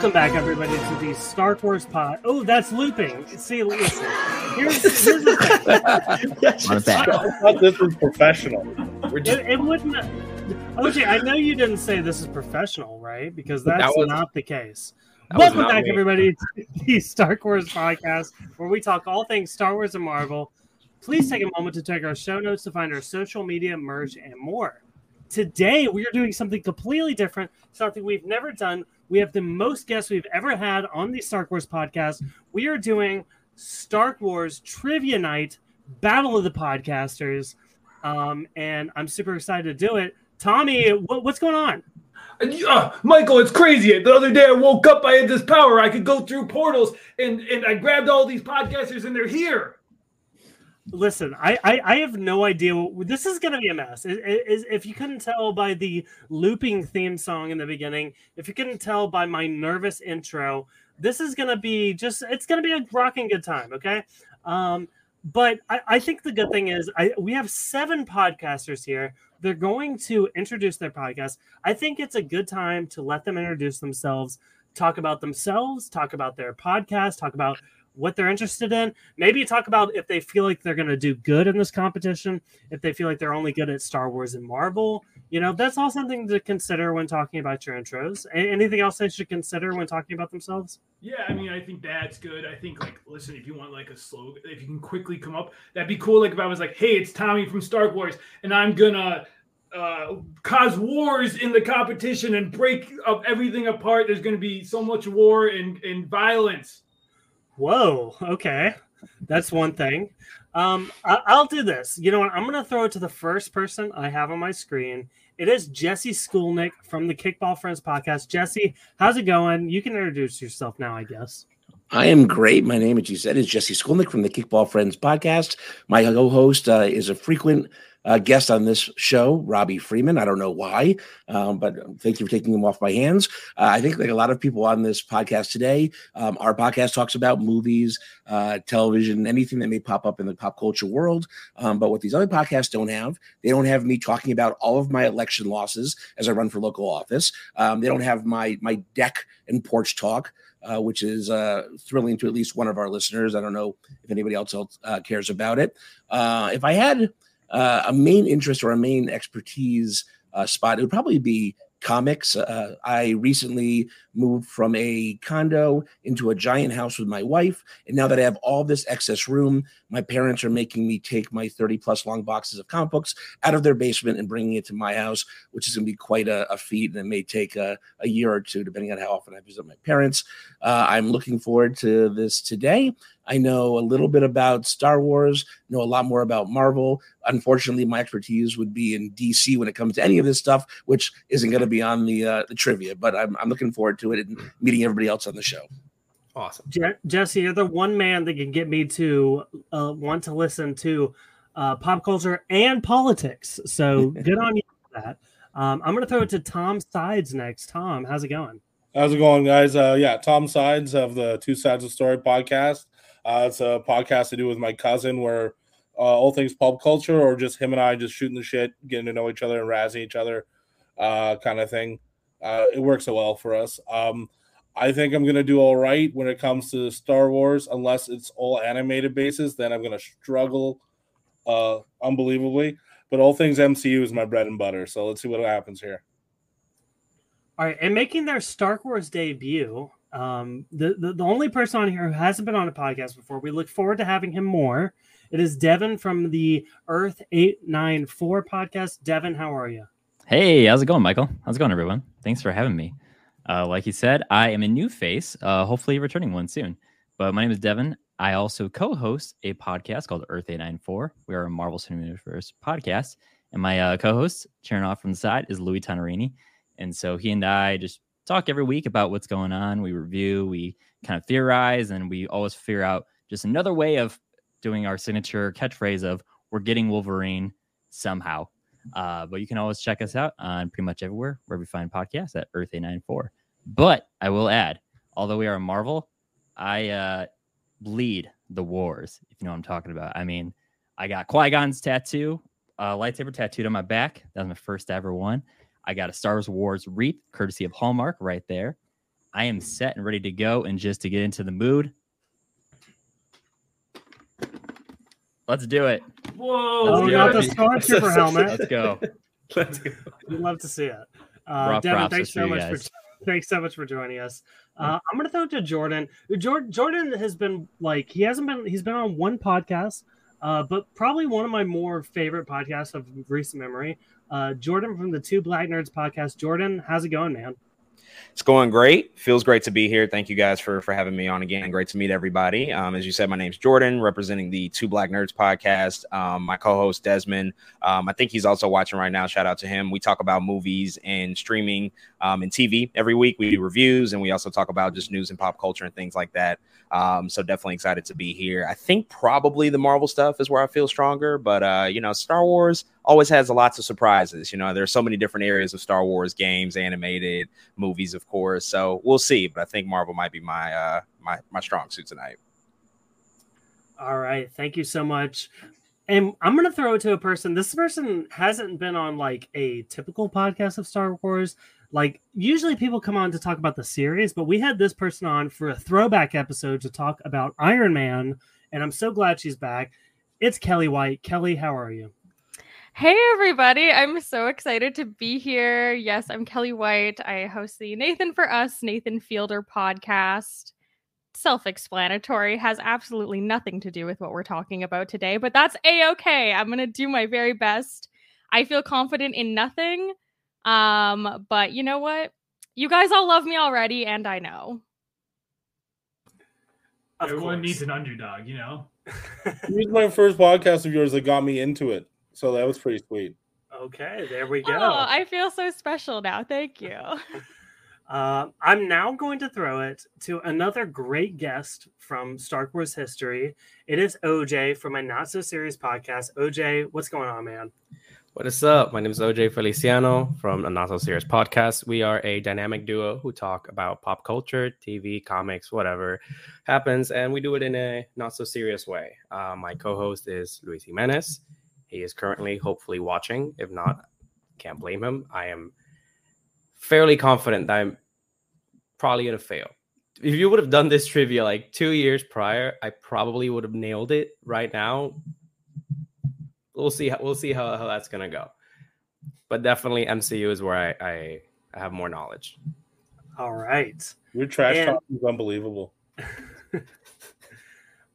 Welcome back, everybody, to the Stark Wars pod. Oh, that's looping. See, listen. Here's, here's the thing. On back. I thought this was professional. We're just It, it wouldn't. OJ, I know you didn't say this is professional, right? Because that's That was- not the case. that Welcome back, me. everybody, to the Stark Wars podcast, where we talk all things Star Wars and Marvel. Please take a moment to check our show notes to find our social media, merch, and more. Today, we are doing something completely different, something we've never done. We have the most guests we've ever had on the Stark Wars podcast. We are doing Star Wars Trivia Night, Battle of the Podcasters, um, and I'm super excited to do it. Tommy, what, what's going on? Uh, Michael, it's crazy. The other day I woke up, I had this power. I could go through portals, and, and I grabbed all these podcasters, and they're here. Listen, I, I, I have no idea. What, this is going to be a mess. If you couldn't tell by the looping theme song in the beginning, if you couldn't tell by my nervous intro, this is going to be just, it's going to be a rocking good time. Okay. Um, but I, I think the good thing is I, we have seven podcasters here. They're going to introduce their podcast. I think it's a good time to let them introduce themselves, talk about themselves, talk about their podcast, talk about what they're interested in. Maybe talk about if they feel like they're going to do good in this competition, if they feel like they're only good at Stark Wars and Marvel. You know, that's all something to consider when talking about your intros. Anything else they should consider when talking about themselves? Yeah, I mean, I think that's good. I think, like, listen, if you want like a slogan, if you can quickly come up, that'd be cool. Like, if I was like, "Hey, it's Tommy from Star Wars, and I'm gonna uh, cause wars in the competition and break up everything apart," there's gonna be so much war and and violence. Whoa. Okay. That's one thing. Um, I- I'll do this. You know what? I'm going to throw it to the first person I have on my screen. It is Jesse Skolnick from the Kickball Friends podcast. Jesse, how's it going? You can introduce yourself now, I guess. I am great. My name, as you said, is Jesse Skolnick from the Kickball Friends podcast. My co-host uh, is a frequent uh, guest on this show, Robbie Freeman. I don't know why, um, but thank you for taking him off my hands. Uh, I think like a lot of people on this podcast today, um, our podcast talks about movies, uh, television, anything that may pop up in the pop culture world. Um, but what these other podcasts don't have, they don't have me talking about all of my election losses as I run for local office. Um, they don't have my my deck and porch talk uh, which is uh, thrilling to at least one of our listeners. I don't know if anybody else, uh, cares about it. Uh, if I had uh, a main interest or a main expertise uh, spot, it would probably be comics. Uh, I recently moved from a condo into a giant house with my wife. And now that I have all this excess room, my parents are making me take my 30 plus long boxes of comic books out of their basement and bringing it to my house, which is going to be quite a, a feat. And it may take a, a year or two, depending on how often I visit my parents. Uh, I'm looking forward to this today. I know a little bit about Star Wars, know a lot more about Marvel. Unfortunately, my expertise would be in DC when it comes to any of this stuff, which isn't going to be on the uh, the trivia. But I'm, I'm looking forward to it and meeting everybody else on the show. awesome. Je- Jesse, you're the one man that can get me to uh, want to listen to uh, pop culture and politics. So good on you for that. Um, I'm going to throw it to Tom Sides next. Tom, how's it going? How's it going, guys? Uh, yeah, Tom Sides of the Two Sides of Story podcast. Uh, it's a podcast I do with my cousin where uh, all things pop culture or just him and I just shooting the shit, getting to know each other and razzing each other, uh, kind of thing. Uh, it works so well for us. Um, I think I'm gonna do all right when it comes to Star Wars, unless it's all animated basis. Then I'm gonna struggle uh, unbelievably. But all things MCU is my bread and butter. So let's see what happens here. All right, and making their Stark Wars debut, um, the, the the only person on here who hasn't been on a podcast before. We look forward to having him more. It is Devin from the Earth Eight Nine Four podcast. Devin, how are you? Hey, how's it going, Michael? How's it going, everyone? Thanks for having me. Uh, like you said, I am a new face, uh, hopefully returning one soon. But my name is Devin. I also co-host a podcast called Earth 894. We are a Marvel Cinematic Universe podcast. And my uh, co-host, cheering off from the side, is Louis Tonarini. And so he and I just talk every week about what's going on. We review, we kind of theorize, and we always figure out just another way of doing our signature catchphrase of "We're getting Wolverine somehow." Uh, but you can always check us out on pretty much everywhere where we find podcasts at Earth 894. But I will add, although we are a Marvel, I uh, bleed the wars, if you know what I'm talking about. I mean, I got Qui Gon's tattoo, uh, lightsaber tattooed on my back. That was my first ever one. I got a Star Wars Wars wreath, courtesy of Hallmark, right there. I am set and ready to go. And just to get into the mood, let's do it. Whoa! Oh, Let's we got the Stormtrooper helmet. Let's go. Let's go. We'd love to see it. Uh, Rough Devin, thanks so much guys. for thanks so much for joining us. Uh, I'm gonna throw it to Jordan. Jordan. Jordan has been like he hasn't been he's been on one podcast, uh, but probably one of my more favorite podcasts of recent memory. Uh, Jordan from the Two Black Nerds podcast. Jordan, how's it going, man? It's going great. Feels great to be here. Thank you guys for for having me on again. Great to meet everybody. Um, as you said, my name's Jordan, representing the Two Black Nerds podcast. Um, my co-host Desmond. Um, I think he's also watching right now. Shout out to him. We talk about movies and streaming um, and TV every week. We do reviews and we also talk about just news and pop culture and things like that. Um, so definitely excited to be here. I think probably the Marvel stuff is where I feel stronger, but uh, you know, Star Wars always has lots of surprises. You know, there's so many different areas of Star Wars games, animated movies, of course. So we'll see. But I think Marvel might be my uh my my strong suit tonight. All right, thank you so much. And I'm gonna throw it to a person. This person hasn't been on like a typical podcast of Stark Wars. Like usually people come on to talk about the series, but we had this person on for a throwback episode to talk about Iron Man, and I'm so glad she's back. It's Kelly White. Kelly, how are you? Hey, everybody. I'm so excited to be here. Yes, I'm Kelly White. I host the Nathan for Us, Nathan Fielder podcast. Self explanatory, has absolutely nothing to do with what we're talking about today, but that's a okay. I'm going to do my very best. I feel confident in nothing. Um, but you know what? You guys all love me already, and I know. Of Everyone course. needs an underdog, you know. It was my first podcast of yours that got me into it, so that was pretty sweet. okay, there we go. Oh, I feel so special now. Thank you. Uh, I'm now going to throw it to another great guest from Stark Wars history. It is OJ from my Not So Serious podcast. OJ, what's going on, man? What is up? My name is OJ Feliciano from the Not So Serious podcast. We are a dynamic duo who talk about pop culture, TV, comics, whatever happens, and we do it in a not so serious way. Uh, my co-host is Luis Jimenez. He is currently, hopefully, watching. If not, can't blame him. I am fairly confident that I'm probably gonna fail. If you would have done this trivia like two years prior, I probably would have nailed it right now we'll see how we'll see how, how that's gonna go. But definitely MCU is where I, I, I have more knowledge. All right. Your trash And- talk is unbelievable.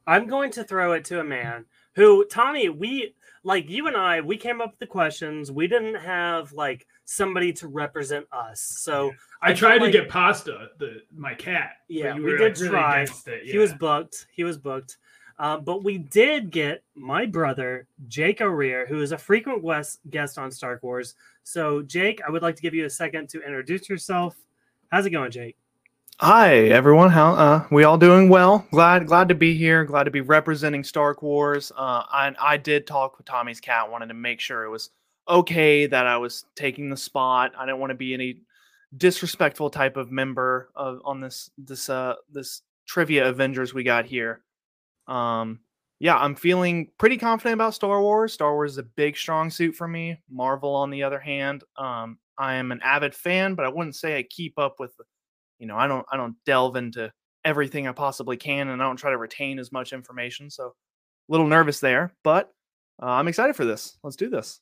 I'm going to throw it to a man who, Tommy, we like you and I, we came up with the questions. We didn't have like somebody to represent us. So I, I tried to like- get pasta, the my cat. Yeah, we were, did like, try. against it, he was booked. He was booked. Uh, but we did get my brother, Jake O'Rear, who is a frequent guest, guest on Stark Wars. So, Jake, I would like to give you a second to introduce yourself. How's it going, Jake? Hi everyone. How uh we all doing well? Glad glad to be here. Glad to be representing Stark Wars. Uh I I did talk with Tommy's cat. Wanted to make sure it was okay that I was taking the spot. I didn't want to be any disrespectful type of member of on this this uh this trivia Avengers we got here. Um yeah, I'm feeling pretty confident about Star Wars. Star Wars is a big strong suit for me. Marvel on the other hand, um I am an avid fan, but I wouldn't say I keep up with you know i don't i don't delve into everything i possibly can and i don't try to retain as much information so a little nervous there but uh, i'm excited for this let's do this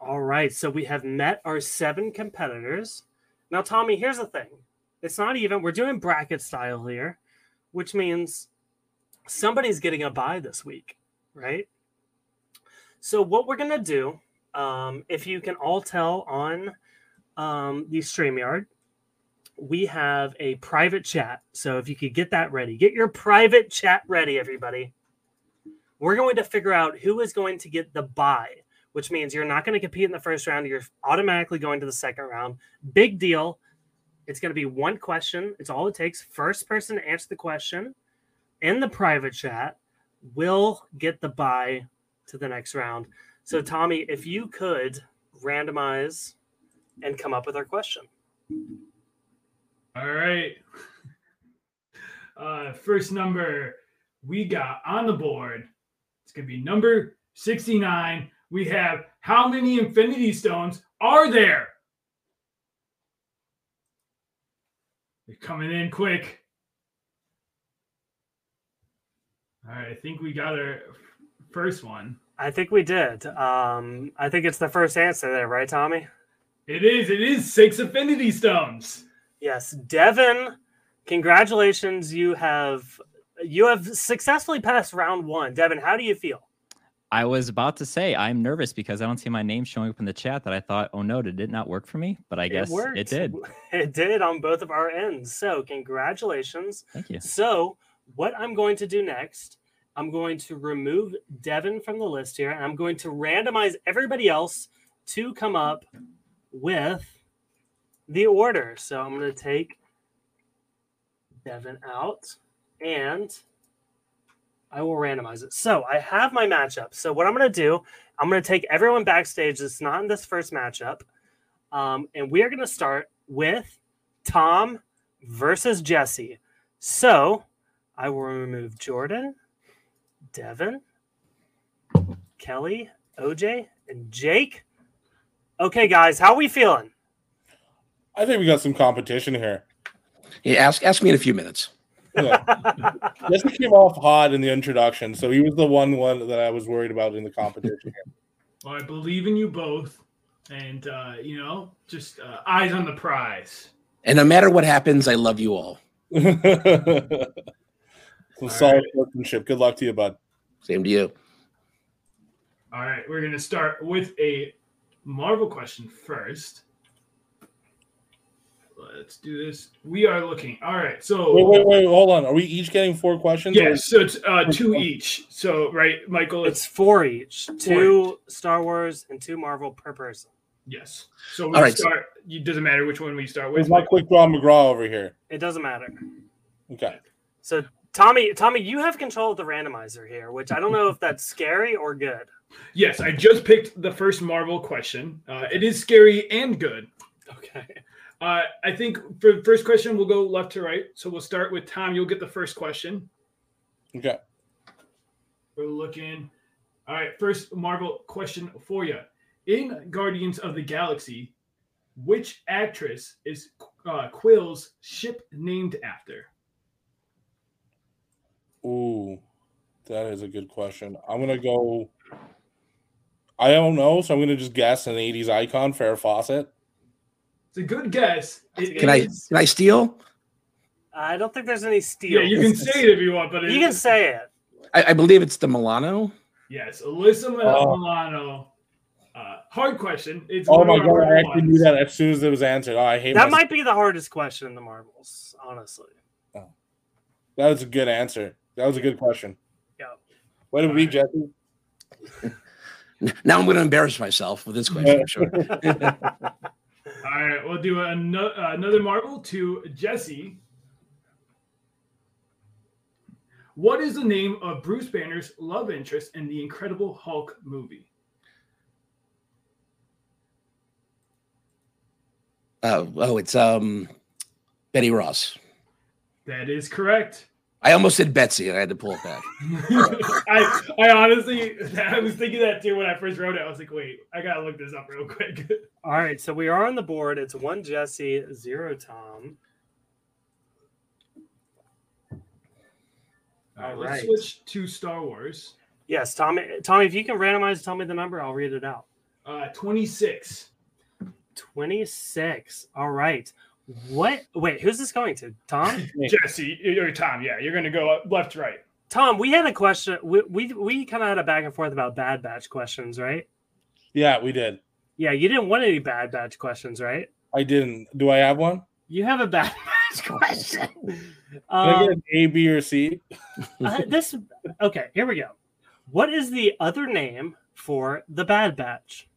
All right. So, we have met our seven competitors. Now, Tommy, here's the thing it's not even, we're doing bracket style here, which means somebody's getting a buy this week, right? So, what we're to do, um, if you can all tell on um, the StreamYard, we have a private chat. So, if you could get that ready, get your private chat ready, everybody. We're going to figure out who is going to get the buy, which means you're not going to compete in the first round. You're automatically going to the second round. Big deal. It's going to be one question. It's all it takes. First person to answer the question in the private chat will get the buy to the next round. So, Tommy, if you could randomize and come up with our question. All right. Uh, first number we got on the board. It's gonna be number 69. We have how many infinity stones are there? They're coming in quick. All right, I think we got our first one. I think we did. Um, I think it's the first answer there, right, Tommy? It is. It is six Infinity Stones. Yes, Devin. Congratulations, you have you have successfully passed round one. Devin, how do you feel? I was about to say I'm nervous because I don't see my name showing up in the chat. That I thought, oh no, did it not work for me? But I guess it, worked. it did. It did on both of our ends. So congratulations. Thank you. So what I'm going to do next, I'm going to remove Devin from the list here, and I'm going to randomize everybody else to come up with the order. So I'm going to take Devin out and I will randomize it. So I have my matchup. So what I'm going to do, I'm going to take everyone backstage that's not in this first matchup. Um, and we are going to start with Tom versus Jesse. So I will remove Jordan, Devin, Kelly, OJ, and Jake. Okay, guys, how are we feeling? I think we got some competition here. Yeah, ask ask me in a few minutes. Yeah. Jesse came off hot in the introduction, so he was the one one that I was worried about in the competition. Well, I believe in you both, and uh, you know, just uh, eyes on the prize. And no matter what happens, I love you all. Some All solid right. Good luck to you, bud. Same to you. All right, we're gonna start with a Marvel question first. Let's do this. We are looking. All right, so Wait, wait, wait. Hold on. Are we each getting four questions? or- yes, so it's uh, two each. So right, Michael, it's It's four each, two Star Wars and two Marvel per person. yes. So we All right. start. It doesn't matter which one we start Where's with. my quick draw McGraw over here? It doesn't matter. Okay. So Tommy, Tommy, you have control of the randomizer here, which I don't know if that's scary or good. Yes, I just picked the first Marvel question. Uh, it is scary and good. Okay. Uh, I think for the first question, we'll go left to right. So we'll start with Tom. You'll get the first question. Okay. We're looking. All right, first Marvel question for you. In Guardians of the Galaxy, which actress is uh, Quill's ship named after? Ooh, that is a good question. I'm gonna go. I don't know, so I'm gonna just guess an '80s icon, Farrah Fawcett. It's a good guess. It Can I can I steal? I don't think there's any steal. Yeah, steal. you can say it if you want, but You can say it. I, I believe it's the Milano. Yes, Alyssa Oh. Milano. Uh, hard question. It's Oh one my god, I actually knew that as soon as it was answered. Oh, I hate That myself. might be the hardest question in the Marvels, honestly. That was a good answer. That was a good question. Yeah. Way to be, Alright. Jesse. Now I'm going to embarrass myself with this question. I'm sure. All right, we'll do ano- another Marvel to Jesse. What is the name of Bruce Banner's love interest in the Incredible Hulk movie? Oh, oh, it's um Betty Ross. That is correct. I almost said Betsy, and I had to pull it back. I I honestly I was thinking that too when I first wrote it. I was like, wait, I gotta look this up real quick. All right, so we are on the board. It's one Jesse, zero Tom. All right, All let's switch to Star Wars. Yes, Tommy. Tommy, if you can randomize, tell me the number. I'll read it out. Uh, 26. 26. All right. What? Wait, who's this going to? Tom? Jesse or Tom, yeah, you're gonna go left to right. Tom, we had a question. We we, we kind of had a back and forth about Bad Batch questions, right? Yeah, we did. Yeah, you didn't want any Bad Batch questions, right? I didn't. Do I have one? You have a Bad Batch question. Can I Um, get an A, B, or C? uh, this okay. Here we go. What is the other name for the Bad Batch?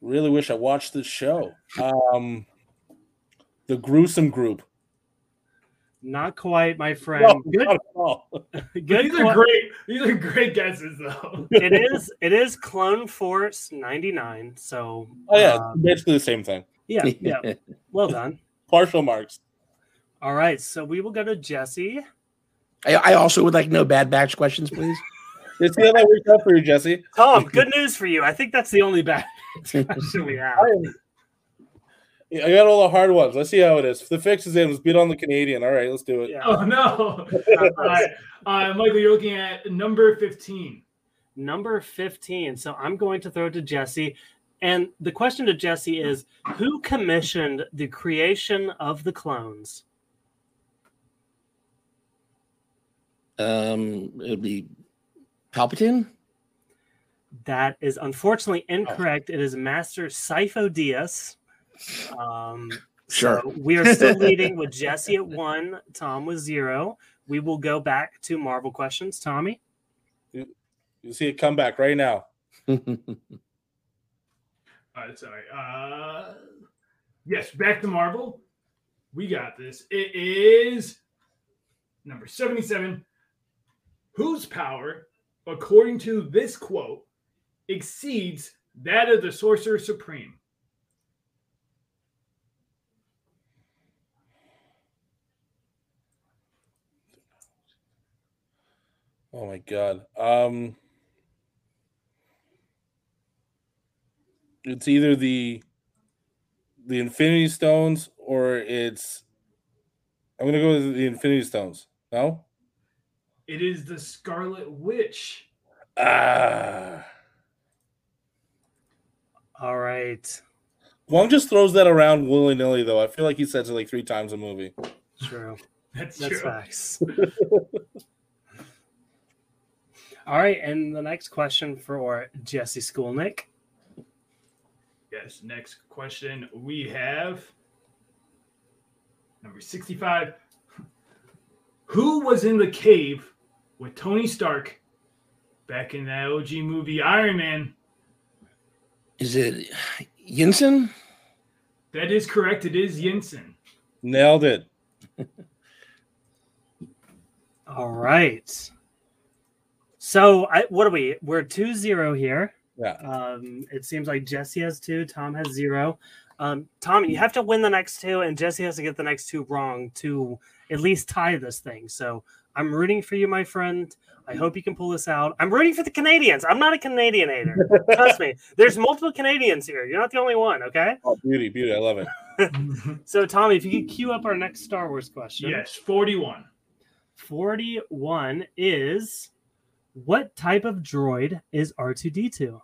Really wish I watched this show. Um, the gruesome group. Not quite, my friend. No, good, not at all. good. These are clo- great. These are great guesses, though. it is. It is Clone Force ninety nine. So, Oh yeah, it's basically the same thing. yeah, yeah. Well done. Partial marks. All right, so we will go to Jesse. I, I also would like no bad batch questions, please. You see how that worked out for you, Jesse? Tom, good news for you. I think that's the only bad question we have. I got all the hard ones. Let's see how it is. If the fix is in, let's beat on the Canadian. All right, let's do it. Yeah. Oh no! All right, uh, Michael, you're looking at number fifteen. Number 15. So I'm going to throw it to Jesse. And the question to Jesse is who commissioned the creation of the clones? Um, it'd be Palpatine. That is unfortunately incorrect. It is Master Sifo-Dyas. Um, Sure. so we are still leading with Jesse at one, Tom with zero. We will go back to Marvel questions. Tommy, You see it come back right now. Uh, sorry. Uh, yes, back to Marvel. We got this. It is number 77. Whose power, according to this quote, exceeds that of the Sorcerer Supreme? Oh my god. Um it's either the the Infinity Stones or it's I'm gonna go with the Infinity Stones. No? It is the Scarlet Witch. Ah. All right. Wong just throws that around willy nilly though. I feel like he says it like three times a movie. True. That's, That's true. facts. All right, and the next question for Jesse Skolnick. Yes. Next question we have number 65. Who was in the cave with Tony Stark back in that OG movie Iron Man? Is it Yinsen? That is correct. It is Yinsen. Nailed it. All right. So, I, what are we? We're 2 0 here. Yeah. Um, it seems like Jesse has two, Tom has zero. Um, Tom, you have to win the next two, and Jesse has to get the next two wrong to at least tie this thing. So, I'm rooting for you, my friend. I hope you can pull this out. I'm rooting for the Canadians. I'm not a Canadian hater. Trust me. There's multiple Canadians here. You're not the only one, okay? Oh, beauty, beauty. I love it. So, Tommy, if you could cue up our next Star Wars question. yes, 41. 41 is what type of droid is R2D2?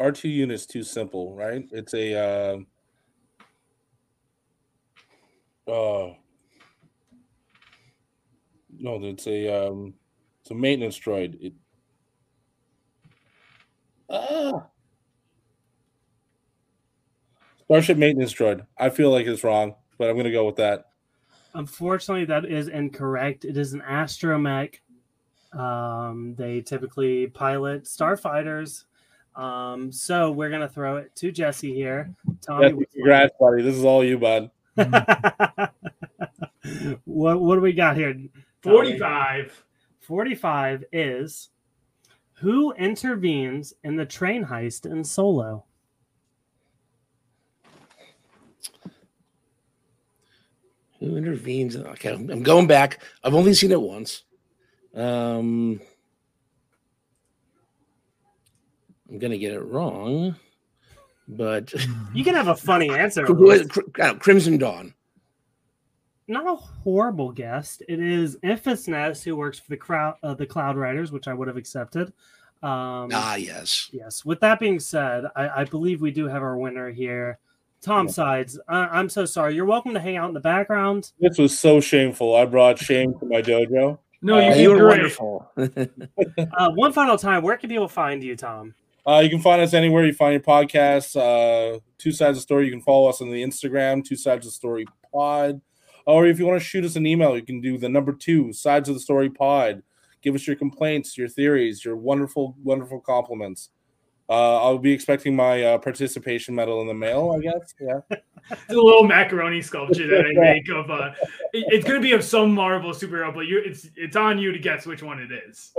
R2 unit's too simple, right? It's a uh, uh no, it's a um it's a maintenance droid. It ah Starship maintenance droid. I feel like it's wrong, but I'm gonna go with that. Unfortunately, that is incorrect. It is an astromech. Um, they typically pilot starfighters. Um, so we're gonna throw it to Jesse here. Tommy, Jesse, congrats, buddy. This is all you, bud. what what do we got here? Tommy? 45. 45 is who intervenes in the train heist in Solo? Who intervenes? Okay, I'm I'm going back. I've only seen it once. Um, I'm gonna get it wrong, but You can have a funny answer. Crimson Dawn. Not a horrible guess. It is Enfys Nest who works for the crowd, uh, the Cloud Riders, which I would have accepted. Um, Ah, yes. Yes. With that being said, I, I believe we do have our winner here. Tom Sides, I, I'm so sorry. You're welcome to hang out in the background. This was so shameful. I brought shame to my dojo. No, Uh, you you were wonderful. Uh, one final time, where can people find you, Tom? Uh, you can find us anywhere you find your podcasts. Uh, Two Sides of Story. You can follow us on the Instagram, Two Sides of Story Pod. Or if you want to shoot us an email, you can do the number two Sides of the Story Pod. Give us your complaints, your theories, your wonderful, wonderful compliments. Uh, I'll be expecting my uh, participation medal in the mail. I guess. Yeah. It's a little macaroni sculpture that I make of uh it- it's gonna be of some Marvel superhero, but you it's it's on you to guess which one it is.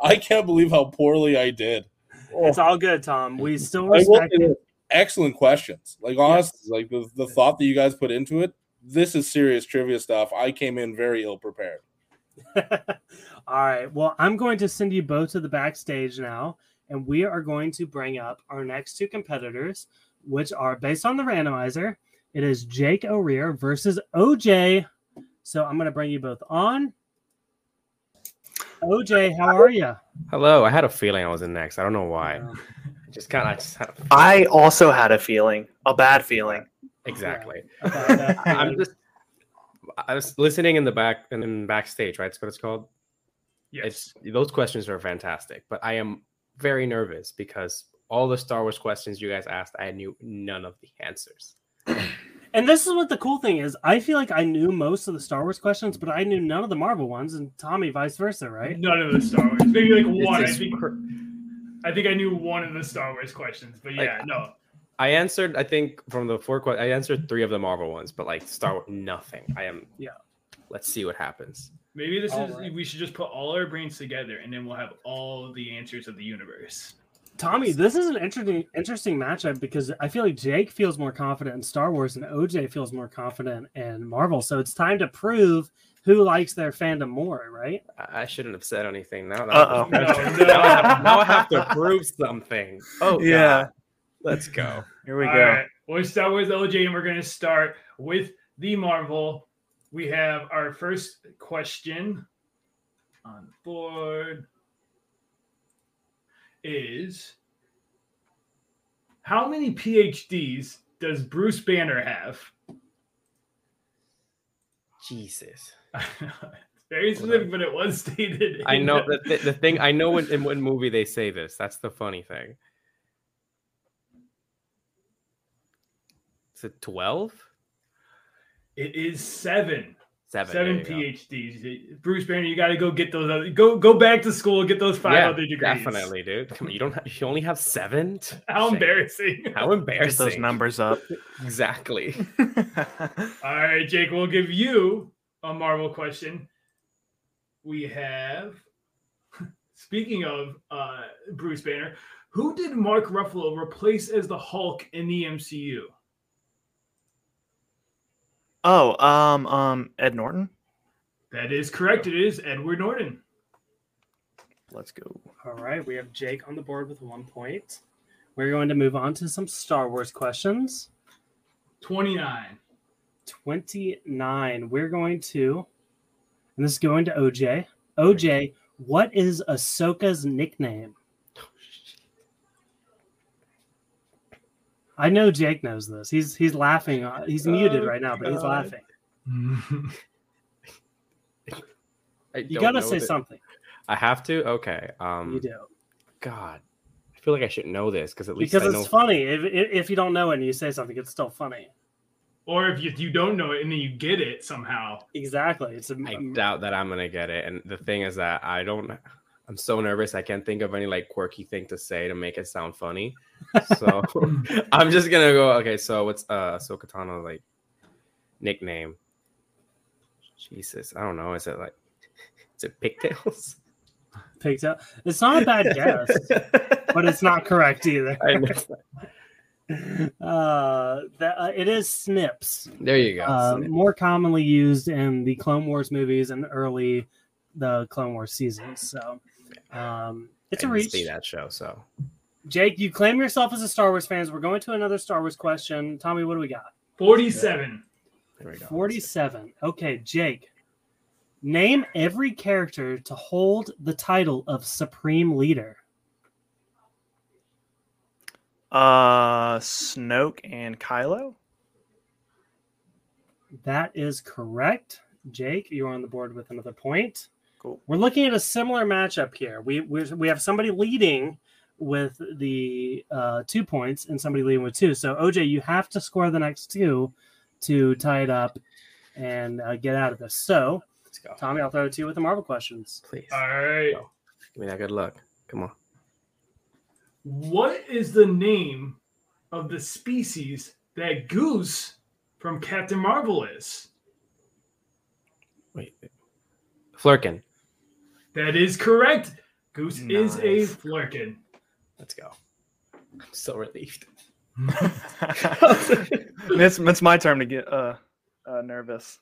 I can't believe how poorly I did. It's all good, Tom. We still I will respect say excellent questions. Like honestly, like the, the thought that you guys put into it, this is serious trivia stuff. I came in very ill prepared. All right. Well, I'm going to send you both to the backstage now, and we are going to bring up our next two competitors, which are based on the randomizer. It is Jake O'Rear versus OJ. So I'm going to bring you both on. OJ, how are you? Hello. I had a feeling I was in next. I don't know why. I just kind of just had a, I also had a feeling, a bad feeling. Exactly. About that I'm just. I was listening in the back and in backstage, right? That's what it's called. Yes. It's those questions are fantastic, but I am very nervous because all the Star Wars questions you guys asked, I knew none of the answers. And this is what the cool thing is. I feel like I knew most of the Star Wars questions, but I knew none of the Marvel ones, and Tommy vice versa, right? None of the Star Wars. Maybe like one. I think cr- I think I knew one of the Star Wars questions, but Like, yeah, no. I answered, I think, from the four questions, I answered three of the Marvel ones, but like Star Wars, nothing. I am. Yeah. Let's see what happens. Maybe this All is right. we should just put all our brains together and then we'll have all the answers of the universe. Tommy, this is an interesting interesting matchup because I feel like Jake feels more confident in Star Wars and OJ feels more confident in Marvel. So it's time to prove who likes their fandom more, right? I, I shouldn't have said anything. Now, that- Uh-oh. No, now, I have, now I have to prove something. Oh Yeah. God. Let's go. Here we All go. right, we'll start with OJ and we're gonna start with the Marvel. We have our first question on the board is how many PhDs does Bruce Banner have? Jesus. Very specific, but it was stated. I know the- the, the, the thing. I know in, in what movie they say this. That's the funny thing. Is it twelve? It is seven. Seven. Seven there you go. PhDs. Bruce Banner, you got to go get those. Other, go go back to school, get those five Yeah, other degrees. definitely, dude. Come on, you don't. Have, you only have seven. How Shame. embarrassing! How Get embarrassing. those numbers up. Exactly. All right, Jake, we'll give you a Marvel question. We have, speaking of uh, Bruce Banner, who did Mark Ruffalo replace as the Hulk in the MCU? Oh, um, um, Ed Norton. That is correct. It is Edward Norton. Let's go. All right, we have Jake on the board with one point. We're going to move on to some Star Wars questions. 29. 29. We're going to, and this is going to OJ. OJ, what is Ahsoka's nickname? I know Jake knows this. He's he's laughing. uh, He's muted Oh, right now, but he's God. laughing. I You don't got to know say that- something. I have to. Okay. Um. You do God, I feel like I should know this because at least because I it's know. funny. If, if if you don't know it and you say something, it's still funny. or if you, you don't know it and then you get it somehow. Exactly. It's a, I doubt that I'm gonna get it. And the thing is that I don't. I'm so nervous. I can't think of any like quirky thing to say to make it sound funny. So I'm just gonna go. Okay, so what's uh Ahsoka Tano like nickname? Jesus, I don't know. Is it like is it pigtails? up. It's not a bad guess, but it's not correct either. I know. Uh, that, uh, it is Snips. There you go. uh, more commonly used in the Clone Wars movies and early the Clone Wars seasons. So um, it's I a didn't reach. See that show, so Jake, you claim yourself as a Star Wars fan. We're going to another Star Wars question. Tommy, what do we got? 47. there we go. 47. Okay, Jake. Name every character to hold the title of Supreme Leader. Uh, Snoke and Kylo. That is correct. Jake, you're on the board with another point. Cool. We're looking at a similar matchup here. We we we have somebody leading with the uh, two points and somebody leading with two. So OJ, you have to score the next two to tie it up and uh, get out of this. So Let's go. Tommy, I'll throw it to you with the Marvel questions. Please. All right. Go. Give me that good luck. Come on. What is the name of the species that Goose from Captain Marvel is? Wait. Flerken. That is correct. Goose is a Nice. flerken. Let's go. I'm so relieved. it's it's my turn to get uh uh, nervous.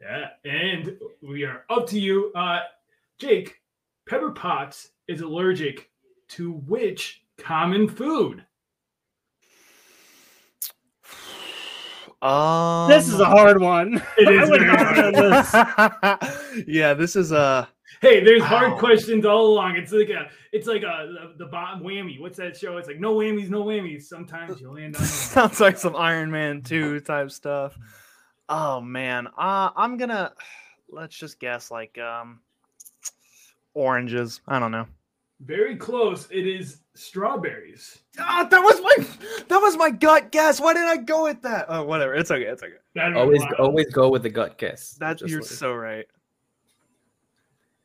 Yeah, and we are up to you. Uh Jake, Pepper Potts is allergic to which common food? Um, This is a hard one. It I is would very not hard. this. yeah, this is a. Hey, there's hard questions all along. It's like a, it's like a the, the bottom whammy. What's that show? It's like no whammies, no whammies. Sometimes you land on. Sounds like some Iron Man 2 type stuff. Oh man. Uh I'm gonna let's just guess like um oranges. I don't know. Very close. It is strawberries. Ah, that was my that was my gut guess. Why did I go with that? Oh whatever. It's okay. It's okay. That Always, always go with the gut guess. That's Just you're like- so right.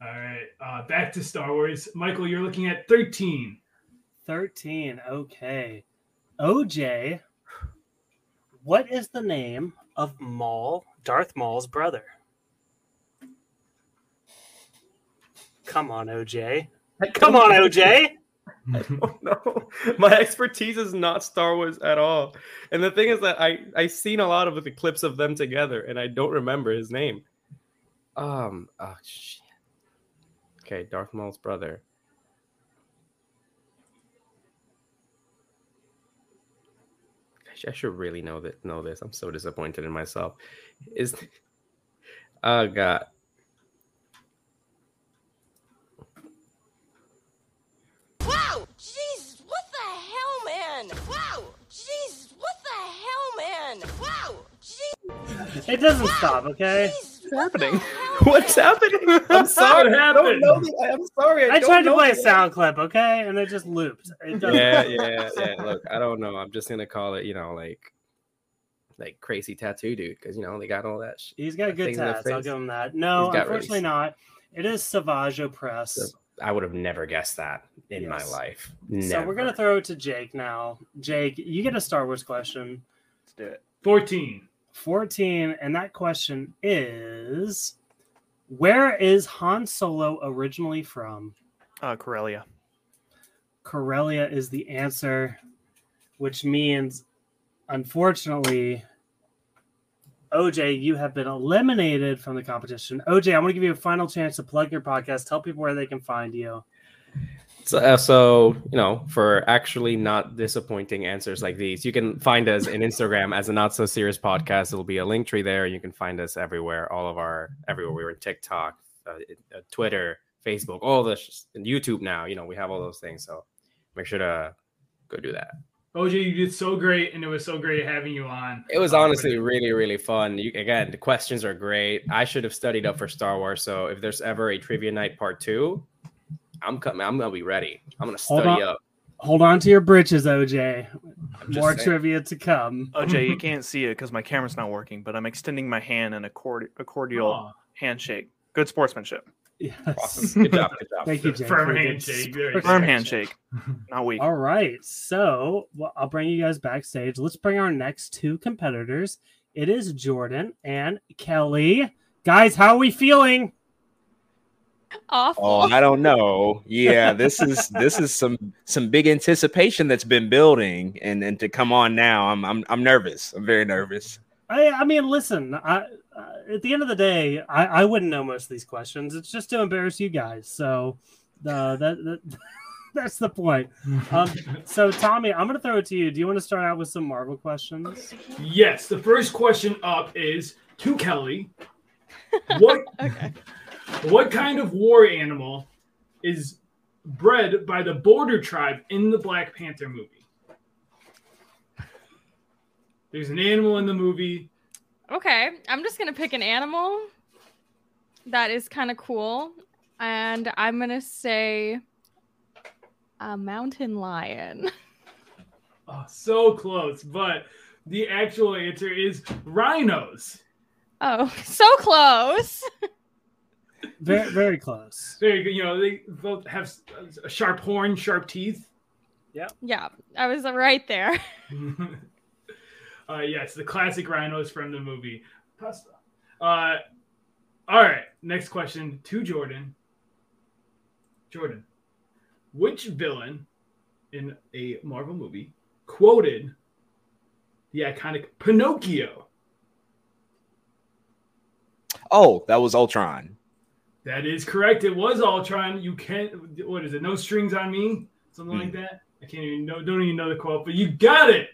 All right. Uh, back to Star Wars. Michael, you're looking at 13. 13. Okay. OJ, what is the name of Maul, Darth Maul's brother? Come on, OJ. Come on, OJ. Oh no, my expertise is not Star Wars at all. And the thing is that I I seen a lot of the clips of them together, and I don't remember his name. Um, oh shit. Okay, Darth Maul's brother. I I should really know that know this. I'm so disappointed in myself. Is oh god. Wow! Jesus, what the hell, man? Wow! Jesus, what the hell, man? Wow! Jesus, It doesn't stop, okay? Jesus, What's happening? What's happening? I'm sorry. What I don't know the, I'm sorry. I don't tried to play a sound clip, okay? And it just looped. It yeah, yeah, yeah. Look, I don't know. I'm just gonna call it, you know, like, like crazy tattoo dude, because you know they got all that. Sh- He's got good Things tats. I'll give him that. No, He's really unfortunately s- not. It is Savage Opress. So, I would have never guessed that in my Yes. life. So we're gonna throw it to Jake now. Jake, you get a Star Wars question. Let's do it. 14. 14, and that question is Where is Han Solo originally from? Uh Corellia. Corellia is the answer, which means, unfortunately, OJ, you have been eliminated from the competition. OJ, I'm going to give you a final chance to plug your podcast. Tell people where they can find you. So, uh, so you know, for actually not disappointing answers like these, you can find us in Instagram as a not so serious podcast. It'll be a link tree there. You can find us everywhere, all of our everywhere. We were in TikTok, uh, uh, Twitter, Facebook, all this, and YouTube now. You know, we have all those things. So make sure to go do that. OJ, you did so great, and it was so great having you on. It was Uh, honestly really, really fun. You, again, the questions are great. I should have studied up for Star Wars. So if there's ever a trivia night part two, I'm coming. I'm gonna be ready. I'm gonna Hold study on. up. Hold on to your britches, OJ. More saying. trivia to come. OJ, you can't see it because my camera's not working, but I'm extending my hand in a, cord- a cordial Aw, handshake. Good sportsmanship. Yes. Awesome. Good job. Good job. Thank you, Jake. Firm for a good handshake. Firm handshake, not weak. All right. So well, I'll bring you guys backstage. Let's bring our next two competitors. It is Jordan and Kelly. Guys, how are we feeling? Awful. Oh, I don't know. Yeah, this is this is some some big anticipation that's been building, and and to come on now, I'm I'm I'm nervous. I'm very nervous. I, I mean, listen. I, uh, at the end of the day, I, I wouldn't know most of these questions. It's just to embarrass you guys. So uh, that, that that's the point. Um, so Tommy, I'm going to throw it to you. Do you want to start out with some Marvel questions? Yes, the first question up is to Kelly. What Okay. What kind of war animal is bred by the Border tribe in the Black Panther movie? There's an animal in the movie. Okay. I'm just gonna pick an animal that is kind of cool, and I'm gonna say a mountain lion. Oh, so close, but the actual answer is rhinos. Oh, so close. Very, very close. Very good. You know, they both have a sharp horn, sharp teeth. Yeah. Yeah, I was right there. uh, yes, the classic rhinos from the movie Pasta. Uh, all right, next question to Jordan. Jordan, which villain in a Marvel movie quoted the iconic Pinocchio? Oh, that was Ultron. That is correct. It was Ultron. You can't. What is it? No strings on me. Something like that. I can't even know. Don't even know the quote, but you got it.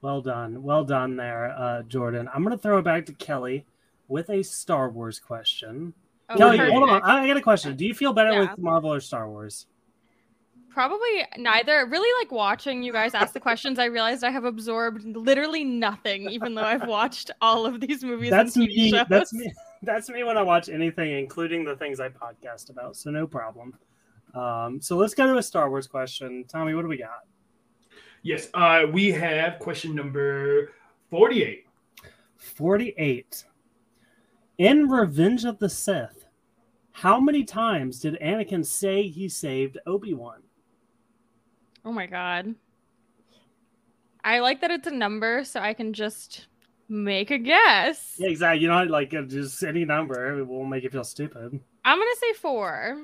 Well done. Well done there, uh, Jordan. I'm going to throw it back to Kelly with a Star Wars question. Oh, Kelly, hold on. I got a question. Do you feel better Yeah. with Marvel or Star Wars? Probably neither. Really like watching you guys ask the questions. I realized I have absorbed literally nothing, even though I've watched all of these movies That's and TV me. shows. That's me. That's me when I watch anything, including the things I podcast about. So no problem. Um, so let's go to a Star Wars question. Tommy, what do we got? Yes. Uh, we have question number forty-eight. 48. In Revenge of the Sith, how many times did Anakin say he saved Obi-Wan? Oh my god. I like that it's a number, so I can just make a guess. Yeah, exactly. You know, like uh, just any number will make you feel stupid. I'm gonna say four.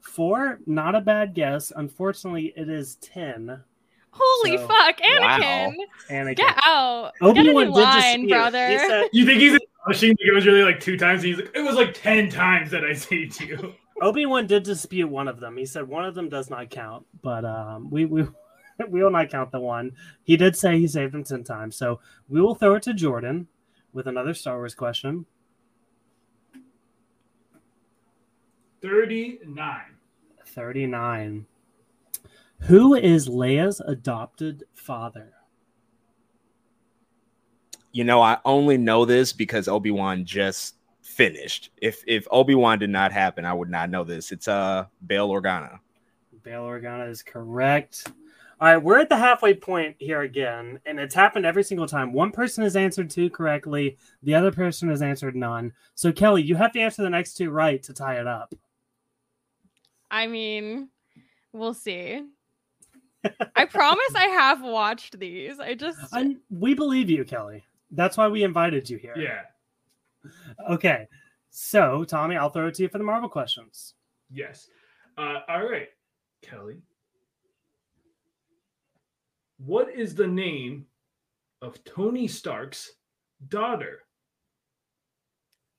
Four, not a bad guess. Unfortunately, it is 10. Holy So- fuck, Wow. Anakin! Anakin. Get out! Obi-Wan Get in did line, dispute. brother. He said, You think he's pushing? Like it was really like two times. And he's like, it was like ten times that I saved you. Obi-Wan did dispute one of them. He said one of them does not count, but um, we we we will not count the one. He did say he saved him ten times. So we will throw it to Jordan with another Star Wars question. Thirty-nine. Thirty-nine. Who is Leia's adopted father? You know, I only know this because Obi Wan just finished. If if Obi Wan did not happen, I would not know this. It's uh Bail Organa. Bail Organa is correct. All right, we're at the halfway point here again, and it's happened every single time. One person has answered two correctly, the other person has answered none. So, Kelly, you have to answer the next two right to tie it up. I mean, we'll see. I promise I have watched these. I just And we believe you, Kelly. That's why we invited you here. Yeah. Okay. So, Tommy, I'll throw it to you for the Marvel questions. Yes. Uh, all right, Kelly. What is the name of Tony Stark's daughter?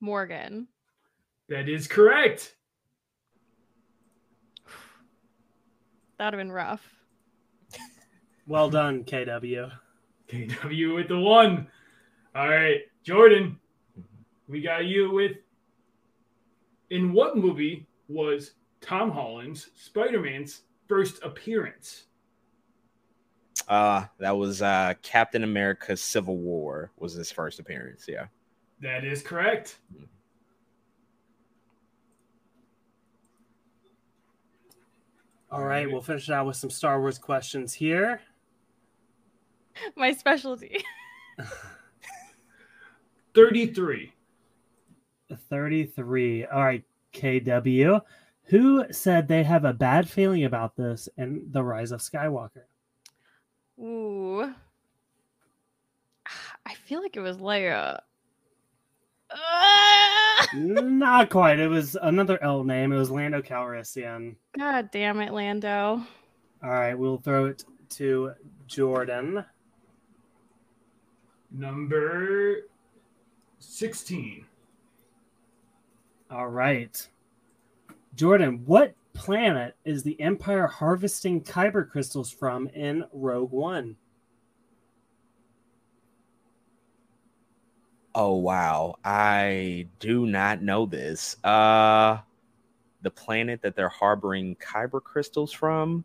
Morgan. That is correct. That'd have been rough. Well done, KW. KW with the one. All right, Jordan. We got you with. In what movie was Tom Holland's Spider-Man's first appearance? Uh that was uh Captain America Civil War was his first appearance. Yeah. That is correct. All right, we'll finish it out with some Star Wars questions here. My specialty. 33. 33. All right, KW. Who said they have a bad feeling about this in The Rise of Skywalker? Ooh. I feel like it was Leia. Ah! Not quite. It was another L name. It was Lando Calrissian. God damn it, Lando. All right, we'll throw it to Jordan. Number 16. All right. Jordan, what planet is the Empire harvesting kyber crystals from in Rogue One? Oh wow. I do not know this. Uh the planet that they're harboring kyber crystals from.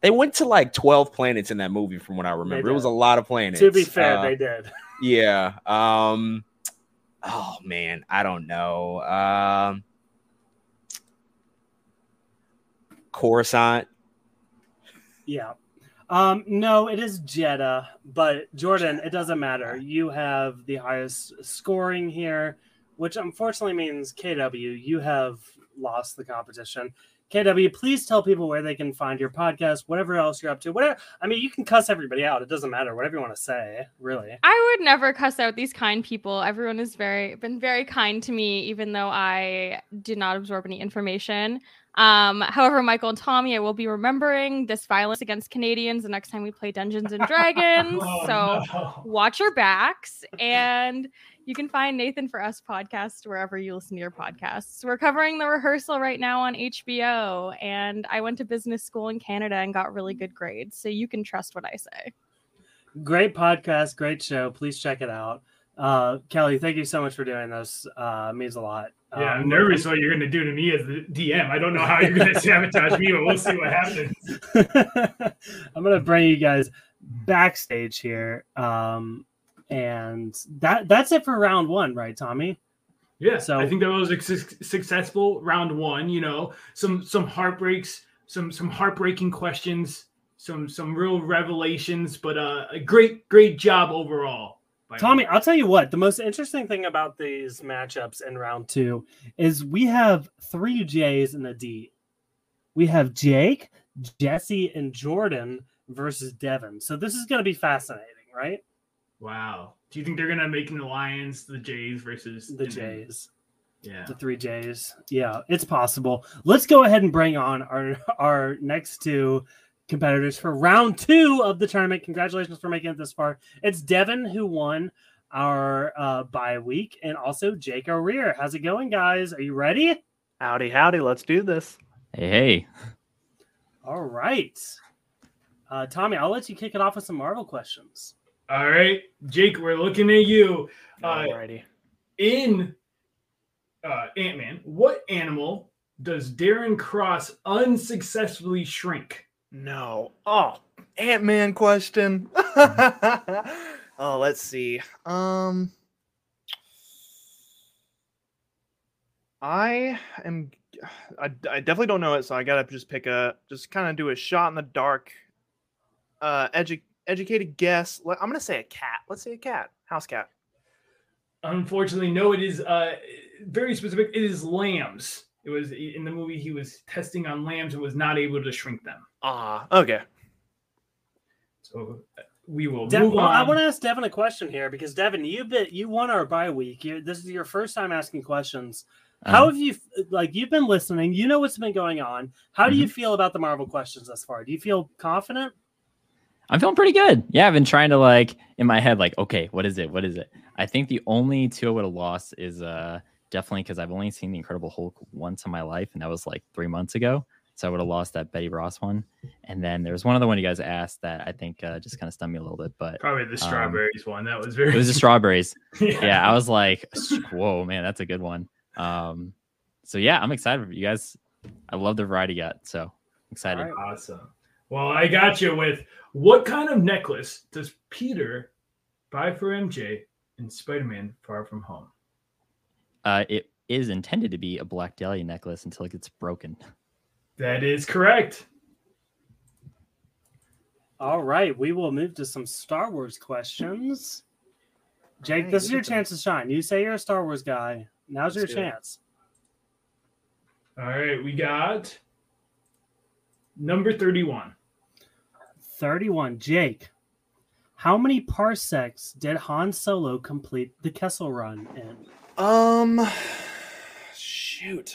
They went to like 12 planets in that movie from what I remember. It was a lot of planets. To be fair, Uh, they did. Yeah. Um oh man, I don't know. Um Coruscant. Yeah. Um, no, it is Jedha, but Jordan, it doesn't matter. You have the highest scoring here, which unfortunately means KW, you have lost the competition. KW, please tell people where they can find your podcast, whatever else you're up to. Whatever I mean, you can cuss everybody out. It doesn't matter. Whatever you want to say, really. I would never cuss out these kind people. Everyone has very been very kind to me, even though I did not absorb any information. Um, however, Michael and Tommy, I will be remembering this violence against Canadians the next time we play Dungeons and Dragons. Oh, so no. watch your backs and You can find Nathan for Us podcast wherever you listen to your podcasts. We're covering the rehearsal right now on HBO, and I went to business school in Canada and got really good grades, so you can trust what I say. Great podcast, great show. Please check it out. Uh, Kelly, thank you so much for doing this. Uh, means a lot. Yeah, Um, I'm nervous what you're going to do to me as the DM. I don't know how you're going to sabotage me, but we'll see what happens. I'm gonna bring you guys backstage here. Um, and that that's it for round one, right, Tommy? Yeah, So- I think that was a su- successful round one. You know, some some heartbreaks, some some heartbreaking questions, some some real revelations, but uh, a great great job overall. Tommy, I'll tell you what, the most interesting thing about these matchups in round two is we have three J's and a D. We have Jake, Jesse, and Jordan versus Devin. So this is going to be fascinating, right? Wow. Do you think they're gonna make an alliance, the Jays versus The and J's. Yeah. The three J's. Yeah, it's possible. Let's go ahead and bring on our our next two competitors for round two of the tournament. Congratulations for making it this far. It's Devin who won our uh bye week, and also Jake O'Rear. How's it going, guys? Are you ready? Howdy, howdy. Let's do this. Hey, hey. All right. Uh Tommy, I'll let you kick it off with some Marvel questions. All right, Jake, we're looking at you. Uh, Alrighty. in uh, Ant Man, what animal does Darren Cross unsuccessfully shrink? No. Oh, Ant Man question. oh, let's see. Um, I am. I, I definitely don't know it, so I gotta just pick a, just kind of do a shot in the dark, uh, edu- educated guess. I'm gonna say a cat. Let's say a cat. House cat. Unfortunately, no. It is uh, very specific. It is lambs. It was in the movie. He was testing on lambs and was not able to shrink them. Ah, okay. So uh, we will Dev- move well, on. I want to ask Devin a question here because Devin, you bit you won our bye week. you this is your first time asking questions. How Um, have you like you've been listening? You know what's been going on. How do you feel about the Marvel questions thus far? Do you feel confident? I'm feeling pretty good. Yeah, I've been trying to like in my head, like, okay, what is it? What is it? I think the only two I would have lost is uh definitely because I've only seen the Incredible Hulk once in my life, and that was like three months ago. So I would have lost that Betty Ross one. And then there's one other one you guys asked that I think uh, just kind of stunned me a little bit, but Probably the um, strawberries one. That was very. it was the strawberries. yeah. yeah, I was like, whoa, man, that's a good one. Um, so yeah, I'm excited for you guys. I love the variety you got, so excited. Right. Awesome. Well, I got you with what kind of necklace does Peter buy for MJ in Spider-Man: Far From Home? Uh, it is intended to be a Black Dahlia necklace until it gets broken. That is correct. All right, we will move to some Star Wars questions. Jake, right, this is your at chance to shine. You say you're a Star Wars guy. Now's Let's your do it. chance. All right, we got number 31. 31. Jake, how many parsecs did Han Solo complete the Kessel Run in? Um, shoot.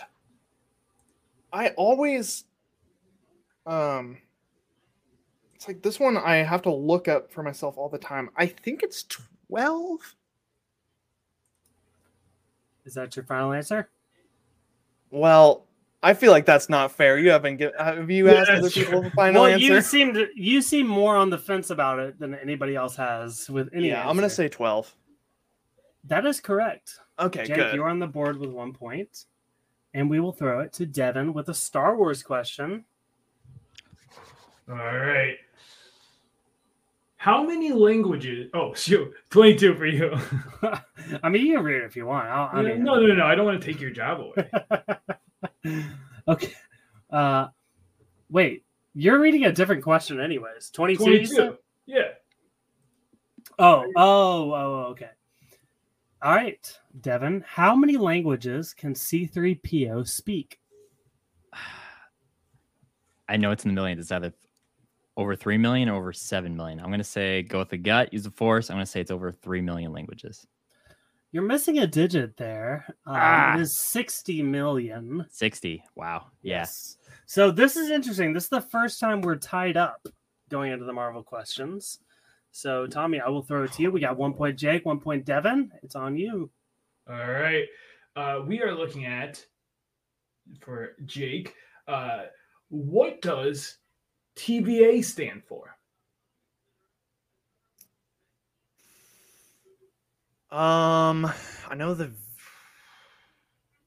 I always, um, it's like this one I have to look up for myself all the time. I think it's 12. Is that your final answer? Well, I feel like that's not fair. You haven't given, have you Yeah, asked other that's people true. the final well, answer? you seem you seem more on the fence about it than anybody else has with any. yeah, I'm going to say 12. that is correct. Okay, Jake, good. you're on the board with one point, and we will throw it to Devin with a Star Wars question. All right. How many languages? Oh, shoot, 22 for you. I mean, you can read it if you want. I'll, I mean, no, no, no, no. I don't want to take your job away. okay. Uh, wait, you're reading a different question, anyways. 22. 22. Yeah. Oh, oh, oh, okay. All right, Devin. How many languages can C3PO speak? I know it's in the millions. It's either over 3 million or over 7 million. I'm going to say go with the gut, use the force. I'm going to say it's over 3 million languages. You're missing a digit there. Um, Ah. It is 60 million. 60. Wow. Yes. So this is interesting. This is the first time we're tied up going into the Marvel questions. So, Tommy, I will throw it to you. We got one point Jake, one point Devin. It's on you. All right. Uh, we are looking at for Jake. Uh, what does TVA stand for? Um, I know the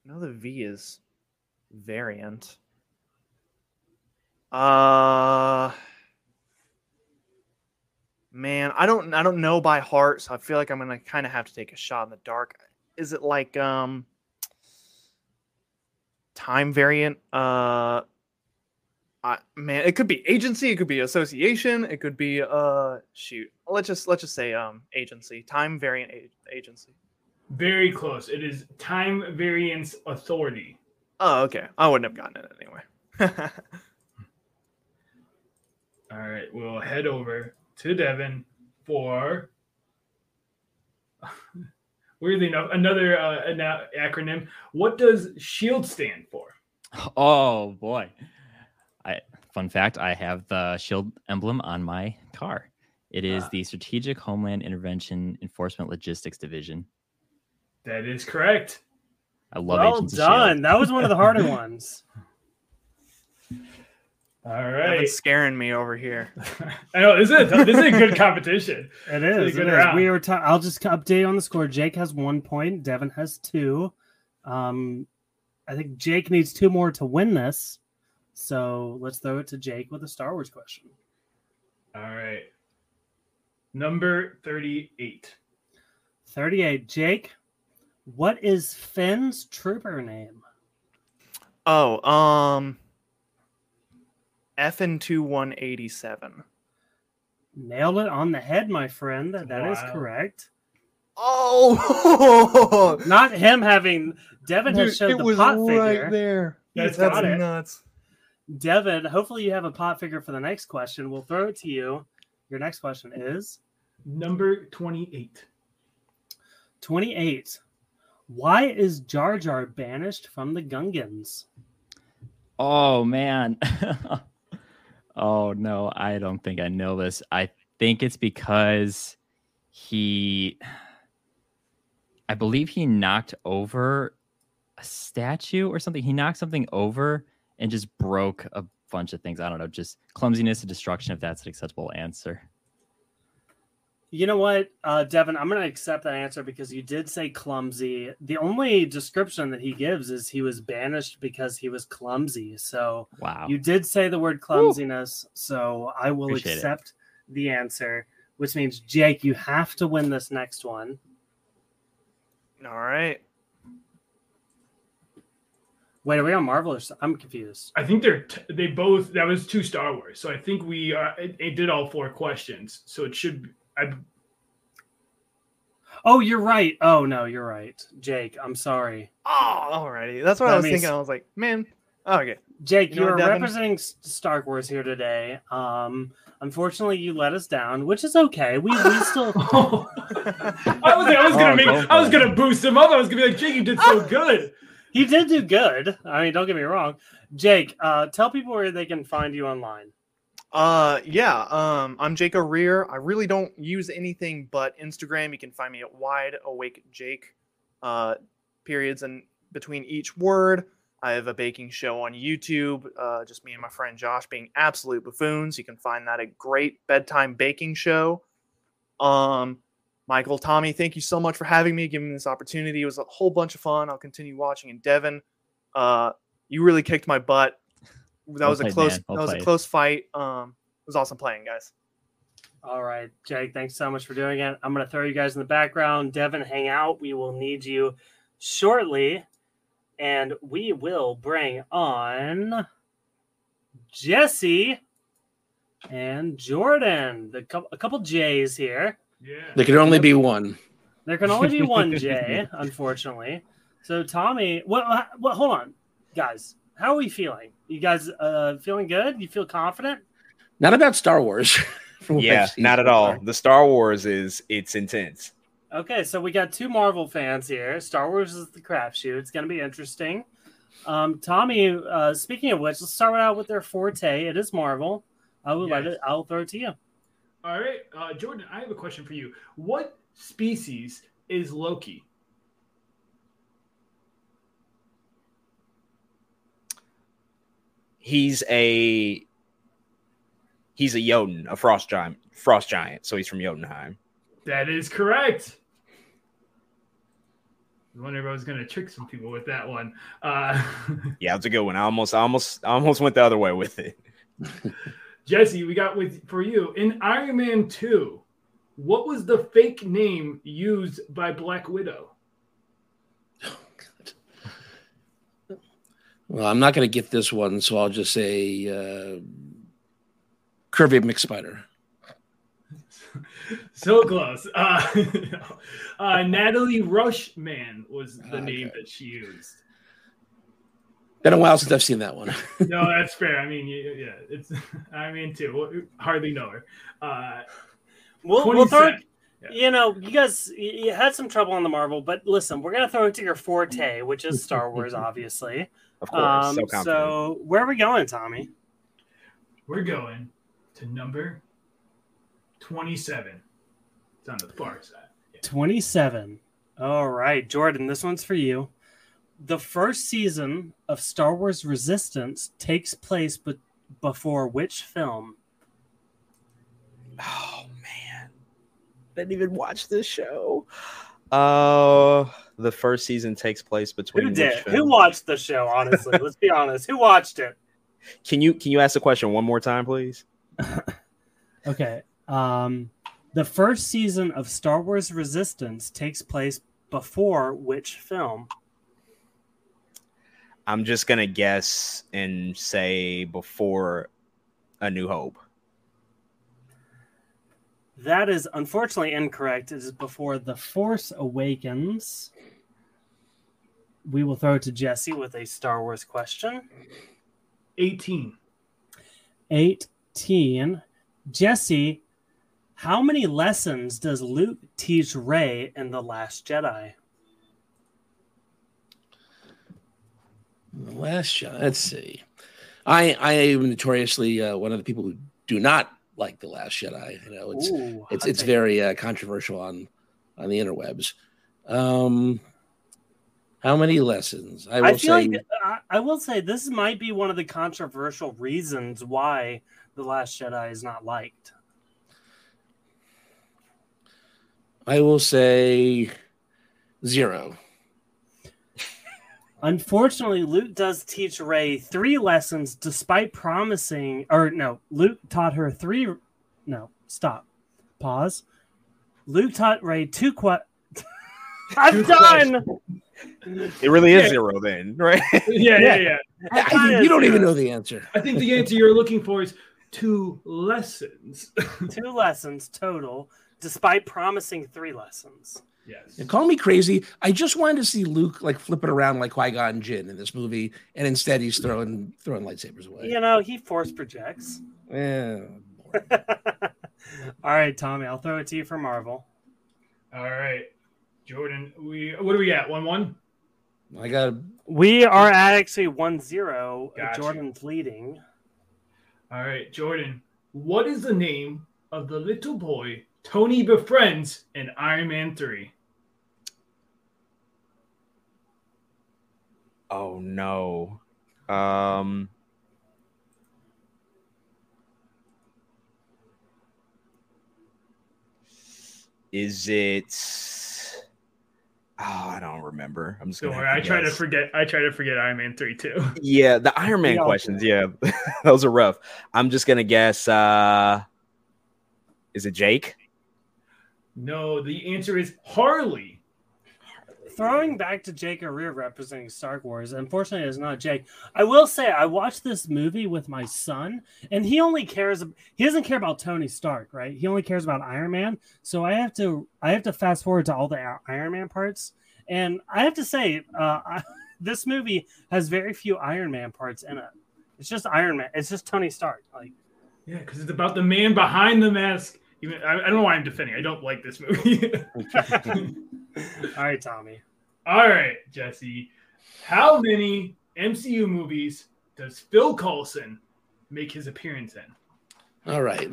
I know the V is variant. Uh man, I don't I don't know by heart, so I feel like I'm gonna kind of have to take a shot in the dark. Is it like um time variant? Uh I, man, it could be agency, it could be association, it could be uh shoot. Let's just let's just say um agency, time variant a- agency. Very close. It is Time Variance Authority. Oh, okay. I wouldn't have gotten it anyway. All right, we'll head over to Devin for weirdly enough another uh, ana- acronym. What does SHIELD stand for? Oh boy. I fun fact, I have the shield emblem on my car. It is Ah. the Strategic Homeland Intervention Enforcement Logistics Division. That is correct. I love it. well Agents done. Shield. That was one of the harder ones. All it's scaring me over here. I know this is a, this is a good competition. It It's a good it is. We were. Ta- I'll just update on the score. Jake has one point. Devin has two. Um, I think Jake needs two more to win this. So let's throw it to Jake with a Star Wars question. All right. Number 38. Thirty-eight. Jake, what is Finn's trooper name? Oh, um FN two one eighty seven. Nailed it on the head, my friend. That that is Wow. correct. Oh, Not him having. Devin has showed the pot figure. there. That's That's got it. nuts. Devin, hopefully you have a pot figure for the next question. We'll throw it to you. Your next question is Number 28. 28. Why is Jar Jar banished from the Gungans? Oh man. oh no, I don't think I know this. I think it's because he I believe he knocked over a statue or something. He knocked something over and just broke a bunch of things. I don't know, just clumsiness and destruction if that's an acceptable answer. You know what, uh, Devin? I'm going to accept that answer because you did say clumsy. The only description that he gives is he was banished because he was clumsy. So Wow. you did say the word clumsiness. So I will Appreciate it. accept the answer, which means, Jake, you have to win this next one. All right. Wait, are we on Marvel or so- I'm confused. I think they're t- they both that was two Star Wars. So I think we uh it, it did all four questions. So it should I Oh, you're right. Oh, no, you're right. Jake, I'm sorry. Oh, alrighty. That's what That I was means- thinking. I was like, man. Oh, okay. Jake, You know you what, are representing Star Wars here today. Um, unfortunately, you let us down, which is okay. We we still. I was I was gonna Oh, make go I was gonna boost him up. I was gonna be like, Jake, you did so good. he did do good. I mean, don't get me wrong. Jake, uh, tell people where they can find you online. Uh, yeah. Um, I'm Jake O'Rear. I really don't use anything but Instagram. You can find me at Wide Awake Jake. Uh, periods and between each word. I have a baking show on YouTube. Uh, just me and my friend Josh being absolute buffoons. You can find that a great bedtime baking show. Um, Michael, Tommy, thank you so much for having me, giving me this opportunity. It was a whole bunch of fun. I'll continue watching. And Devin, uh, you really kicked my butt. That Well was a close. Well that was a close fight. Um, it was awesome playing, guys. All right, Jake, thanks so much for doing it. I'm going to throw you guys in the background. Devin, hang out. We will need you shortly. And we will bring on Jesse and Jordan. The cou- a couple J's here. Yeah. There can only be one. There can only be one J, unfortunately. So Tommy, what? What? Hold on, guys. How are we feeling? You guys uh, feeling good? You feel confident? Not about Star Wars. from what I've Yeah, not at all. far. The Star Wars is it's intense. Okay, so we got two Marvel fans here. Star Wars is the crapshoot. It's going to be interesting. Um, Tommy, uh, speaking of which, let's start out with their forte. It is Marvel. I will let Yes. it. I'll throw it to you. All right, uh, Jordan, I have a question for you. What species is Loki? He's a he's a Jotun, a frost giant, frost giant. So he's from Jotunheim. That is correct. I wonder if I was going to trick some people with that one. Uh, Yeah, it's a good one. I almost, I almost, I almost went the other way with it. Jesse, we got with for you in Iron Man Two. What was the fake name used by Black Widow? Well, I'm not going to get this one, so I'll just say uh, Curvy McSpider. So close. Uh, uh, Natalie Rushman was the name that she used. Been a while since I've seen that one. No, that's fair. I mean, yeah, it's. I mean, too. Hardly know her. Uh, We'll, we'll throw it. Yeah. You know, you guys you you had some trouble on the Marvel, but listen, we're gonna throw it to your forte, which is Star Wars, obviously. Of course, Um, so confident. so where are we going, Tommy? We're going to number twenty-seven. It's on the far side. 27. All right, Jordan, this one's for you. The first season of Star Wars Resistance takes place be- before which film? Oh man, didn't even watch this show. Uh, the first season takes place between Who did? Who watched the show, honestly? Let's be honest. Who watched it? Can you can you ask the question one more time, please? Okay. Um, the first season of Star Wars Resistance takes place before which film? I'm just gonna guess and say before A New Hope. That is unfortunately incorrect. It is before The Force Awakens. We will throw it to Jesse with a Star Wars question. Eighteen. 18. Jesse, how many lessons does Luke teach Rey in The Last Jedi? The last shot. Let's see. I I am notoriously uh, one of the people who do not like the Last Jedi. You know, it's Ooh, it's it's very uh, controversial on on the interwebs. Um, how many lessons? I will I feel say. like I, I will say this might be one of the controversial reasons why The Last Jedi is not liked. I will say zero. Unfortunately, Luke does teach Rey three lessons despite promising, or no, Luke taught her three. No, stop. Pause. Luke taught Rey two. Qu- I'm Two done. It really is Yeah. zero then, right? Yeah, yeah, yeah. I, I you don't even know the answer. I think the answer you're looking for is two lessons. two lessons total, despite promising three lessons. Yes. And call me crazy. I just wanted to see Luke like flipping around like Qui Gon Jinn in this movie, and instead he's throwing throwing lightsabers away. You know, he force projects. Yeah. All right, Tommy, I'll throw it to you for Marvel. All right, Jordan. We what do we at? One one. I got We are at actually 1 0. Gotcha. Jordan's leading. All right, Jordan. What is the name of the little boy Tony befriends in Iron Man Three? Oh no. Um Is it Oh, I don't remember. I'm just Don't gonna worry, I try to forget. I try to forget Iron Man Three too. Yeah, the Iron Man questions, yeah. Those are rough. I'm just gonna guess uh is it Jake? No, the answer is Harley. Throwing back to Jake O'Rear representing Star Wars, unfortunately, it's not Jake. I will say, I watched this movie with my son, and he only cares. He doesn't care about Tony Stark, right? He only cares about Iron Man. So I have to, I have to fast forward to all the Iron Man parts, and I have to say, uh, I, this movie has very few Iron Man parts in it. It's just Iron Man. It's just Tony Stark. Like, Yeah, because it's about the man behind the mask. Even I, I don't know why I'm defending. I don't like this movie. all right, Tommy. All right, Jesse. How many MCU movies does Phil Coulson make his appearance in? all right.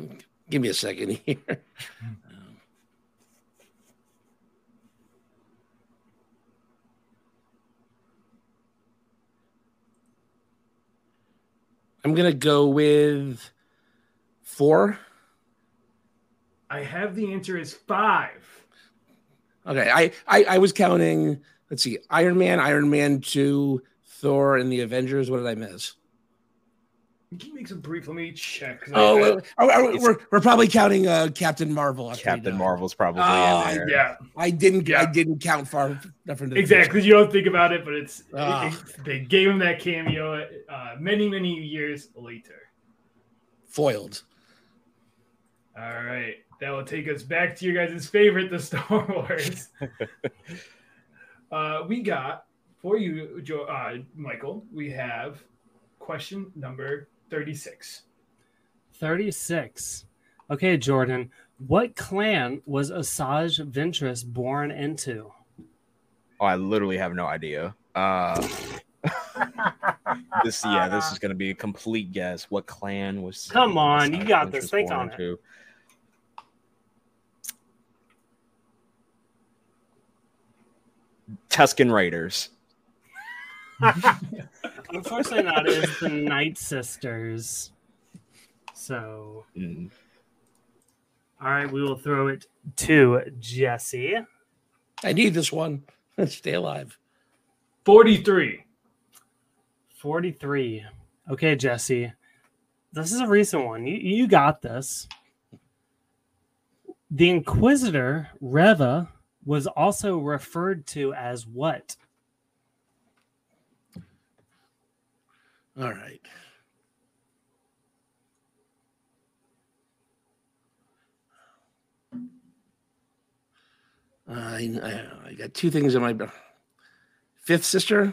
Give me a second here. I'm gonna go with four. I have the answer as five. Okay, I, I I was counting. Let's see, Iron Man, Iron Man Two, Thor, and the Avengers. What did I miss? Can you make some brief? Let me check. Oh, I- uh, oh, oh, we're, we're probably counting uh, Captain Marvel. Captain. Marvel's probably Oh, in there. yeah, I didn't. I didn't count far enough into exactly. You don't think about it, but it's it- Ah. it- they gave him that cameo uh, many many years later. Foiled. All right, that will take us back to your guys' favorite, the Star Wars. uh, we got for you, Joe, uh, Michael. We have question number thirty-six. 36. Okay, Jordan. What clan was Asajj Ventress born into? Oh, I literally have no idea. Uh, this, yeah, this is gonna be a complete guess. What clan was? Come on, you got Ventress this. Think born on it. Tusken Raiders. Unfortunately, not. It's the Night Sisters. So, Mm. all right, we will throw it to Jesse. I need this one. Stay alive. Forty-three. 43. Okay, Jesse. This is a recent one. You, you got this. The Inquisitor, Reva, was also referred to as what? All right. I, I, I got two things in my fifth sister.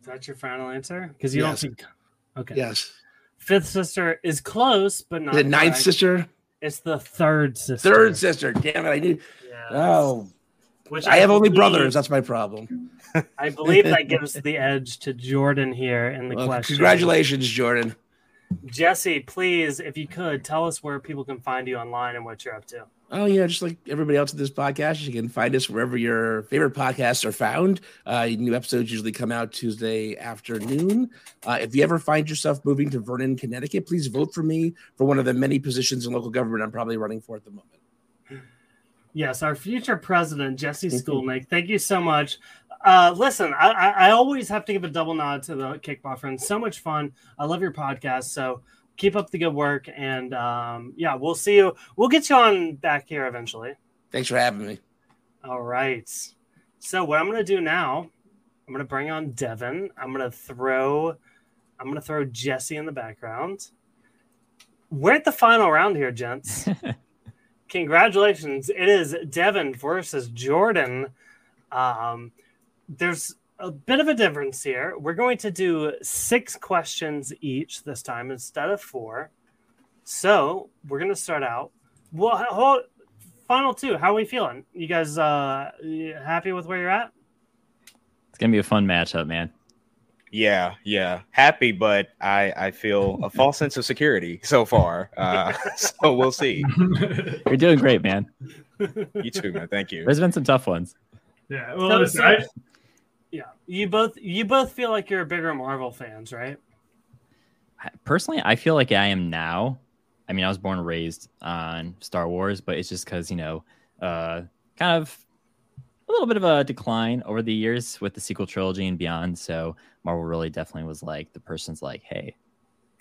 Is that your final answer? Because you Yes. don't think. Okay. Yes. Fifth sister is close, but not The ninth correct. sister. It's the third sister. Third sister. Damn it! I knew. Yeah. Oh, Which I have only brothers. That's my problem. I believe that gives the edge to Jordan here in the Well, question. congratulations, Jordan. Jesse, please, if you could, tell us where people can find you online and what you're up to. Oh yeah, just like everybody else in this podcast, you can find us wherever your favorite podcasts are found. Uh, new episodes usually come out Tuesday afternoon. Uh, if you ever find yourself moving to Vernon, Connecticut, please vote for me for one of the many positions in local government I'm probably running for at the moment. Yes, our future president, Jesse Skolnick. Thank you so much. Uh, listen, I, I, I always have to give a double nod to the Kickball friends. So much fun. I love your podcast. So keep up the good work. And um, yeah, we'll see you. We'll get you on back here eventually. Thanks for having me. All right. So what I'm going to do now, I'm going to bring on Devin. I'm going to throw, I'm going to throw Jesse in the background. We're at the final round here, gents. Congratulations. It is Devin versus Jordan. Um, there's a bit of a difference here. We're going to do six questions each this time instead of four. So we're going to start out. Well, hold, final two. How are we feeling? You guys uh, happy with where you're at? It's gonna be a fun matchup, man. Yeah, yeah, happy, but I I feel a false sense of security so far. Uh, so we'll see. You're doing great, man. You too, man. Thank you. There's been some tough ones. Yeah. Well, So- listen, so- I, Yeah, you both you both feel like you're bigger Marvel fans, right? Personally, I feel like I am now. I mean, I was born and raised on Star Wars, but it's just because you know, uh, kind of a little bit of a decline over the years with the sequel trilogy and beyond. So Marvel really definitely was like the person's like, hey,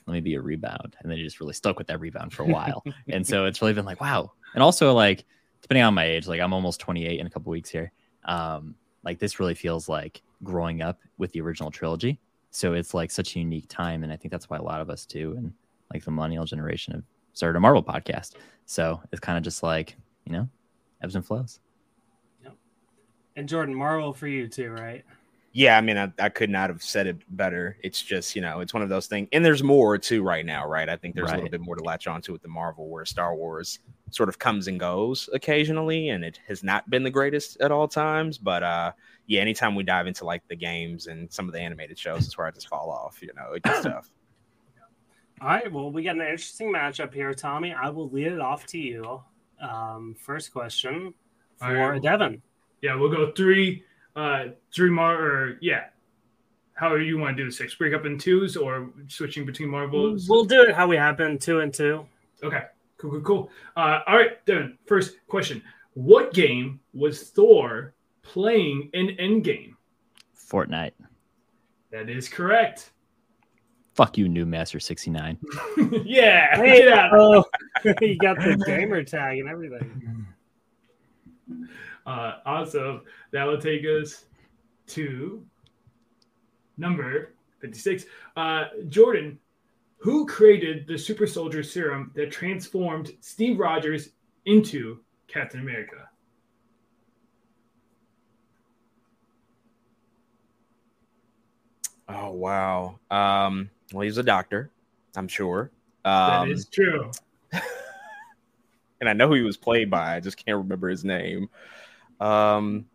let me be a rebound, and then he just really stuck with that rebound for a while. and so it's really been like, wow. And also like, depending on my age, like I'm almost 28 in a couple weeks here. Um, like this really feels like growing up with the original trilogy. So it's like such a unique time, and I think that's why a lot of us too, and like the millennial generation have started a Marvel podcast. So it's kind of just like you know, ebbs and flows. Yep. And Jordan, Marvel for you too, right? Yeah, I mean, I, I could not have said it better. It's just, you know, it's one of those things. And there's more too right now, right? I think there's a little bit more to latch onto with the Marvel, where Star Wars sort of comes and goes occasionally, and it has not been the greatest at all times. But uh, yeah, anytime we dive into like the games and some of the animated shows, it's where I just fall off. You know, it's tough. All right. Well, we got an interesting matchup here, Tommy. I will lead it off to you. Um, first question for right. Devin. Yeah, we'll go three, uh, three more, or yeah, however you want to do the six. Break up in twos or switching between marbles. We'll do it how we have been, two and two. Okay, cool, cool, cool. Uh, all right, Devin. First question: What game was Thor playing in Endgame? Fortnite. That is correct. Fuck you, NoobMaster69. yeah, Hey, get out. oh, you got the gamer tag and everything. Uh, awesome. That will take us to number 56. Uh, Jordan, who created the super soldier serum that transformed Steve Rogers into Captain America? Oh wow. Um, well, he's a doctor, I'm sure. That Um, is true. and I know who he was played by. I just can't remember his name. Um,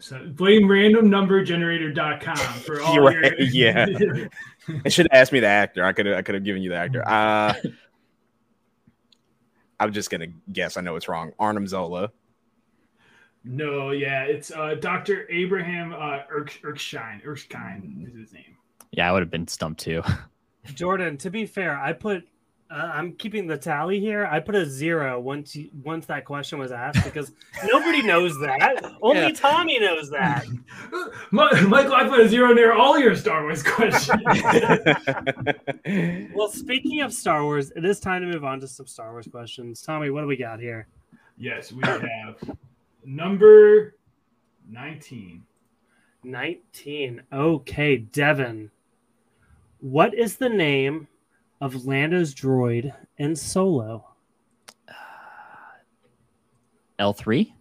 So blame randomnumbergenerator.com for all You're your right, yeah. I should have asked me the actor. I could have. I could have given you the actor. Uh, I'm just gonna guess. I know it's wrong. Arnim Zola. no, yeah, it's uh, Dr. Abraham uh, Erk- Erskine. Erskine is his name. Yeah, I would have been stumped too. Jordan, to be fair, I put uh, I'm keeping the tally here. I put a zero once you, once that question was asked because nobody knows that. Only Yeah. Tommy knows that. Mi- Michael, I put a zero near all your Star Wars questions. Well, speaking of Star Wars, it is time to move on to some Star Wars questions. Tommy, what do we got here? yes, we have number 19. 19. Okay, Devin. What is the name of Lando's droid in Solo? Uh, L3?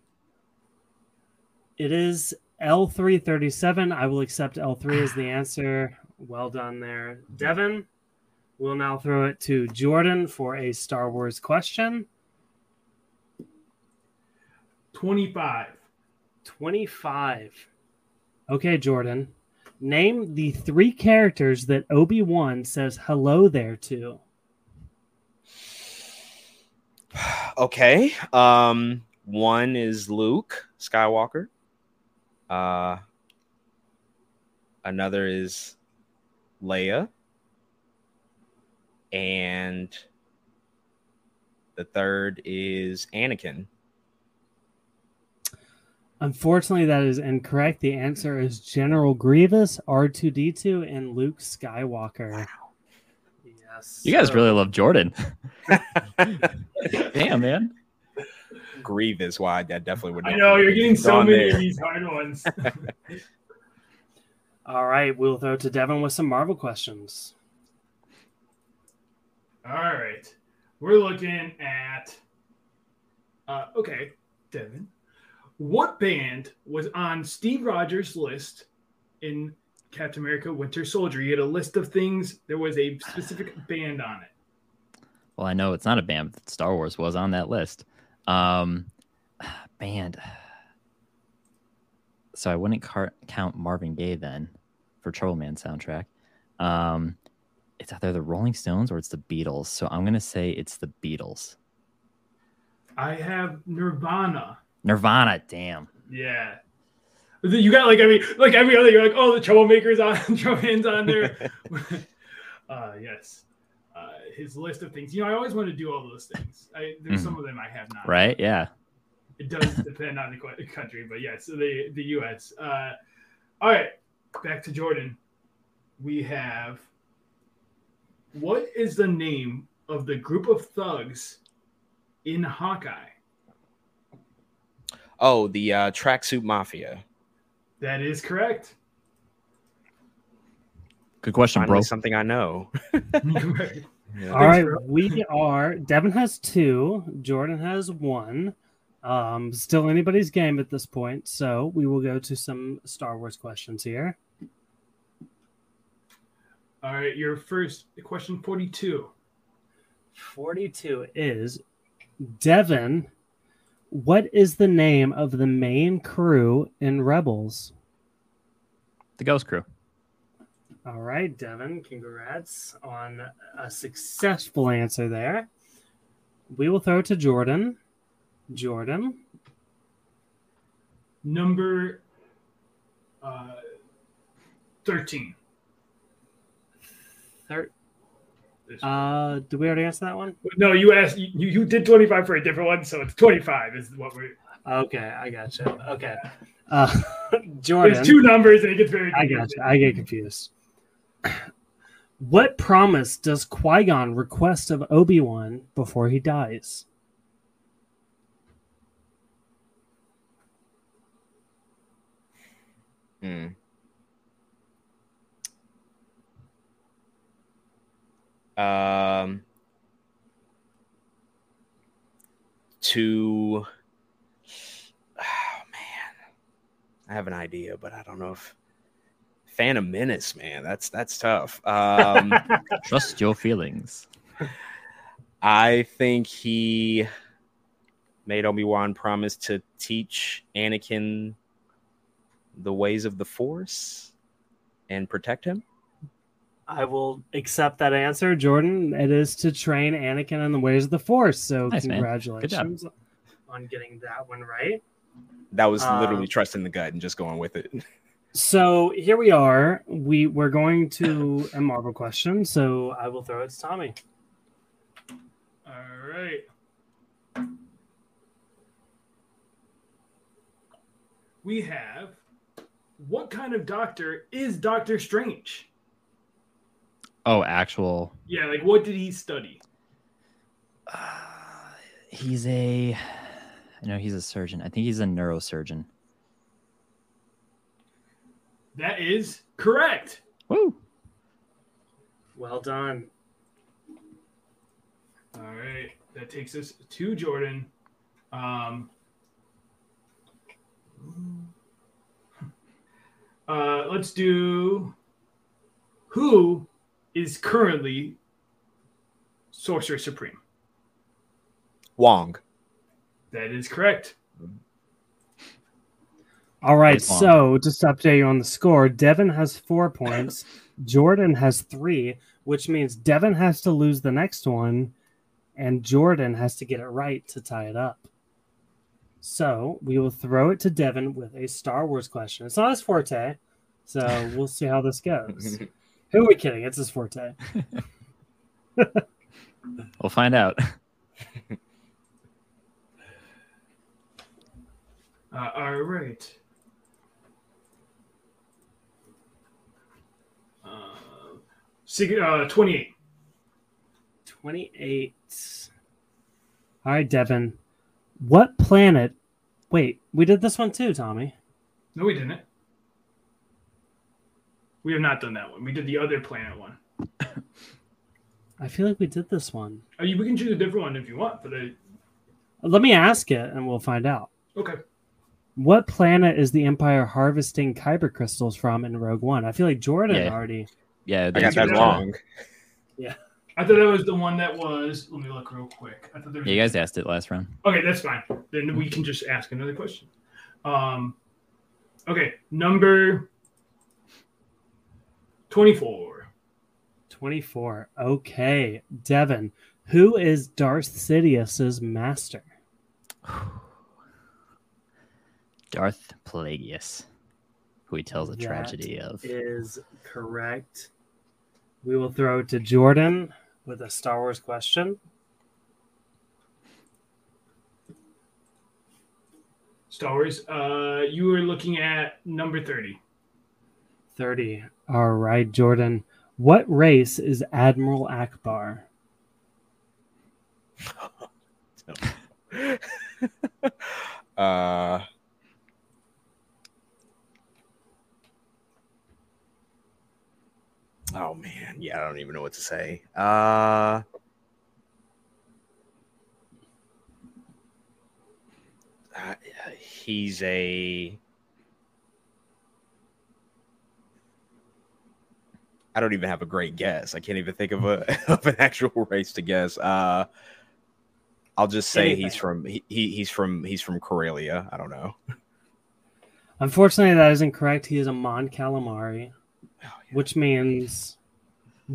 It is L337. I will accept L3 as the ah. answer. Well done there. Devin, we'll now throw it to Jordan for a Star Wars question. 25. 25. Okay, Jordan. Name the three characters that Obi Wan says hello there to. okay. Um, one is Luke Skywalker. Uh, another is Leia, and the third is Anakin. Unfortunately, that is incorrect. The answer is General Grievous, R2D2, and Luke Skywalker. Yes. You guys So- really love Jordan. Damn, man. Grievous. Why? That definitely would. Not. I know, you're getting so many there. of these hard ones. All right, we'll throw it to Devin with some Marvel questions. All right. We're looking at. Uh, okay, Devin. What band was on Steve Rogers' list in Captain America Winter Soldier? He had a list of things. There was a specific band on it. Well, I know it's not a band, but Star Wars was on that list. Um, band. So I wouldn't car- count Marvin Gaye then for Trouble Man soundtrack. Um, it's either the Rolling Stones or it's the Beatles. So I'm gonna say it's the Beatles. I have Nirvana. Nirvana. Damn. Yeah. You got like every like every other. You're like, oh, the troublemakers on Troubleman's on there. uh, yes. Uh, his list of things. You know, I always want to do all those things. I, there's Mhm. some of them I have not. Right? Yeah. It does depend on the country, but yes, the the U.S. Uh, all right, back to Jordan. We have. What is the name of the group of thugs in Hawkeye? Oh, the uh, tracksuit mafia. That is correct. Good question, Finally, bro. something I know. All right, we are. Devin has two. Jordan has one. Um, still anybody's game at this point. So we will go to some Star Wars questions here. All right, your first question, forty-two. 42 is Devin. What is the name of the main crew in Rebels? The Ghost Crew. All right, Devin, congrats on a successful answer there. We will throw it to Jordan. Jordan, Number uh, 13. thir- This one. Uh, did we already answer that one? no, you asked, you, you did 25 for a different one, so it's 25 is what we're. Okay, I got you. Okay, uh, Jordan. There's two numbers and it gets very I got you. I get confused. What promise does Qui Gon request of Obi Wan before he dies? Hmm. Um, to oh man, I have an idea, but I don't know if Phantom Menace, man, that's that's tough. Um, Trust your feelings. I think he made Obi Wan promise to teach Anakin the ways of the Force and protect him. I will accept that answer, Jordan. It is to train Anakin in the ways of the Force. So Nice, congratulations on getting that one right. That was literally Um, trusting the gut and just going with it. So here we are. We we're going to a Marvel question. So I will throw it to Tommy. All right. We have what kind of doctor is Doctor Strange? Oh, actual. Yeah, like what did he study? He's a. I know he's a surgeon. I think he's a neurosurgeon. That is correct. Woo! Well done. All right, that takes us to Jordan. Um, uh, let's do who is currently Sorcerer Supreme. Wong. That is correct. Mm-hmm. All right. So just to update you on the score, Devin has four points. Jordan has three, which means Devin has to lose the next one, and Jordan has to get it right to tie it up. So we will throw it to Devin with a Star Wars question. It's not his forte, so we'll see how this goes. Who are we kidding? It's his forte. We'll find out. Uh, all right. Uh, sig- uh, 28. 28. All right, Devin. What planet? Wait, we did this one too, Tommy. No, we didn't. We have not done that one. We did the other planet one. I feel like we did this one. Uh, you, we can choose a different one if you want, but I, Let me ask it and we'll find out. okay. What planet is the Empire harvesting kyber crystals from in Rogue One? I feel like Jordan Yeah. already. Yeah, I got answer that is- wrong. Yeah. I thought that was the one that was. Let me look real quick. I thought there was. Yeah, you guys asked it last round. Okay, that's fine. Then we can just ask another question. Um, okay, number twenty-four. 24. Okay. Devin, who is Darth Sidious's master? Darth Plagueis, who he tells a That tragedy of. Is correct. We will throw it to Jordan with a Star Wars question. Star Wars. Uh, you are looking at number thirty. 30. All right, Jordan. What race is Admiral Ackbar? uh, oh man, yeah, I don't even know what to say. Uh, uh, he's a. I don't even have a great guess. I can't even think of a of an actual race to guess. Uh, I'll just say he's from he, he he's from he's from Corellia. I don't know. Unfortunately, that isn't correct. He is a Mon Calamari. Oh which means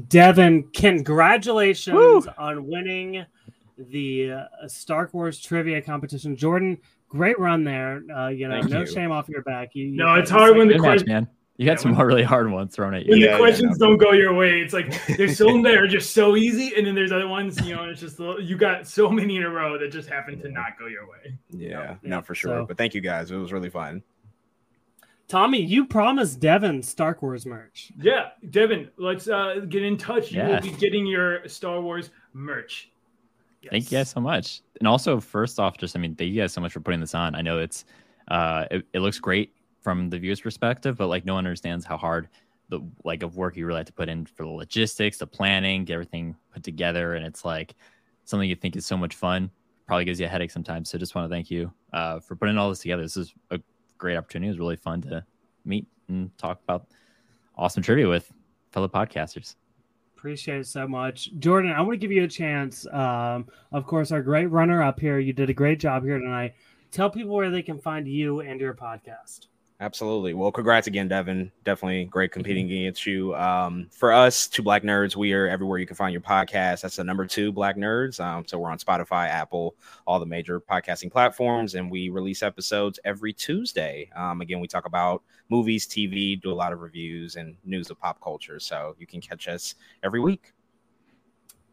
Devin, congratulations on winning the uh, Star Wars trivia competition. Jordan, great run there. Uh, you know, Thank no you. shame off your back. You, you No, it's hard when the question man. You Yeah, got some when- more really hard ones thrown at you. when you. the Yeah, questions yeah. don't go your way. It's like there's some that are just so easy, and then there's other ones, you know, and it's just the- you got so many in a row that just happen to not go your way. Yeah, Yeah, no, for sure. so- But thank you guys. It was really fun. Tommy, you promised Devin Stark Wars merch. Yeah, Devin, let's uh, get in touch. You Yeah. will be getting your Stark Wars merch. Thank you guys so much. And also, first off, just I mean, thank you guys so much for putting this on. I know it's uh it, it looks great from the viewer's perspective, but like no one understands how hard the like of work you really have to put in for the logistics, the planning, get everything put together, and it's like something you think is so much fun. Probably gives you a headache sometimes. So just want to thank you uh for putting all this together. This is a great opportunity. It was really fun to meet and talk about awesome trivia with fellow podcasters. Appreciate it so much. Jordan, I want to give you a chance. Um, of course, our great runner up here. You did a great job here tonight. Tell people where they can find you and your podcast. Absolutely. Well, congrats again, Devin. Definitely great competing against you. Um, for us, two Black Nerds, we are everywhere you can find your podcast. That's the number two Black Nerds. Um, so we're on Spotify, Apple, all the major podcasting platforms, and we release episodes every Tuesday. Um, again, we talk about movies, TV, do a lot of reviews and news of pop culture. So you can catch us every week.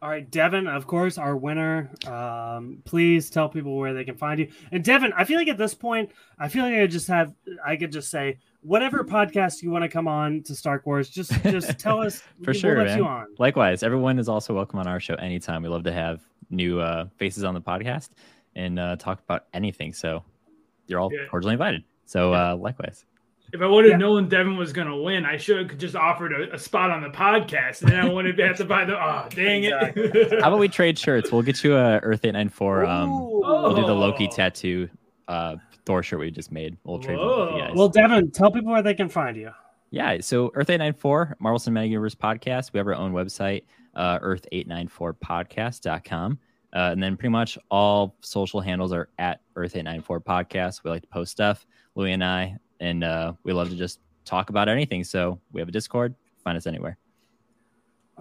All right, Devin, of course, our winner. Um, please tell people where they can find you. And Devin, I feel like at this point, I feel like I just have, I could just say whatever podcast you want to come on to Stark Wars. Just, just tell us. For we'll sure, let man. you on. Likewise, everyone is also welcome on our show anytime. We love to have new uh, faces on the podcast and uh, talk about anything. So you're all Yeah. cordially invited. So uh, likewise. If I would have Yeah. known Devin was going to win, I should have just offered a, a spot on the podcast, and then I wouldn't have to buy the. Oh, dang it! How about we trade shirts? We'll get you a Earth 894. Um, we'll do the Loki tattoo uh, Thor shirt we just made. We'll trade them with you guys. Well, Devin, tell people where they can find you. Yeah, so Earth 894, Marvel Cinematic Universe podcast. We have our own website, uh, earth894podcast.com. Uh, and then pretty much all social handles are at Earth894 podcast. We like to post stuff, Louis and I, and uh, we love to just talk about anything. So we have a Discord. Find us anywhere.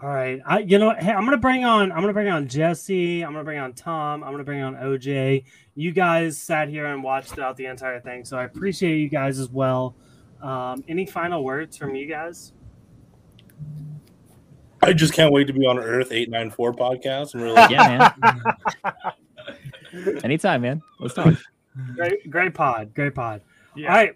All right. I you know, hey, I'm gonna bring on I'm gonna bring on Jesse, I'm gonna bring on Tom, I'm gonna bring on OJ. You guys sat here and watched out the entire thing, so I appreciate you guys as well. Um, any final words from you guys? I just can't wait to be on Earth 894 podcast. I'm really Yeah, man. Anytime, man. Let's talk. Great, great pod, great pod. Yeah. All right.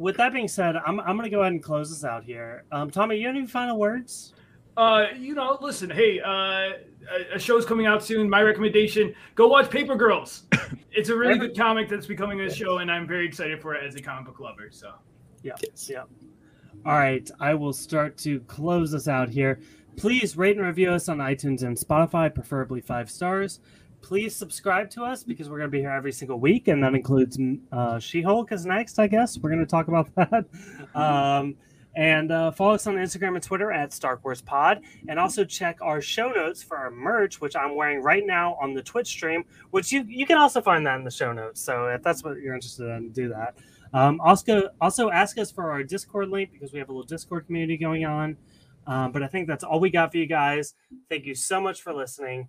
With that being said, I'm, I'm gonna go ahead and close this out here. Um, Tommy, you have any final words? Uh, you know, listen, hey, uh, a, a show's coming out soon. My recommendation: go watch Paper Girls. It's a really good comic that's becoming a show, and I'm very excited for it as a comic book lover. So, Yeah. Yeah. All right. I will start to close this out here. Please rate and review us on iTunes and Spotify, preferably five stars. Please subscribe to us because we're going to be here every single week, and that includes uh, She Hulk is next, I guess. We're going to talk about that. Um, and uh, follow us on Instagram and Twitter at Stark Wars Pod. And also check our show notes for our merch, which I'm wearing right now on the Twitch stream, which you, you can also find that in the show notes. So if that's what you're interested in, do that. Um, also, also ask us for our Discord link because we have a little Discord community going on. Um, but I think that's all we got for you guys. Thank you so much for listening,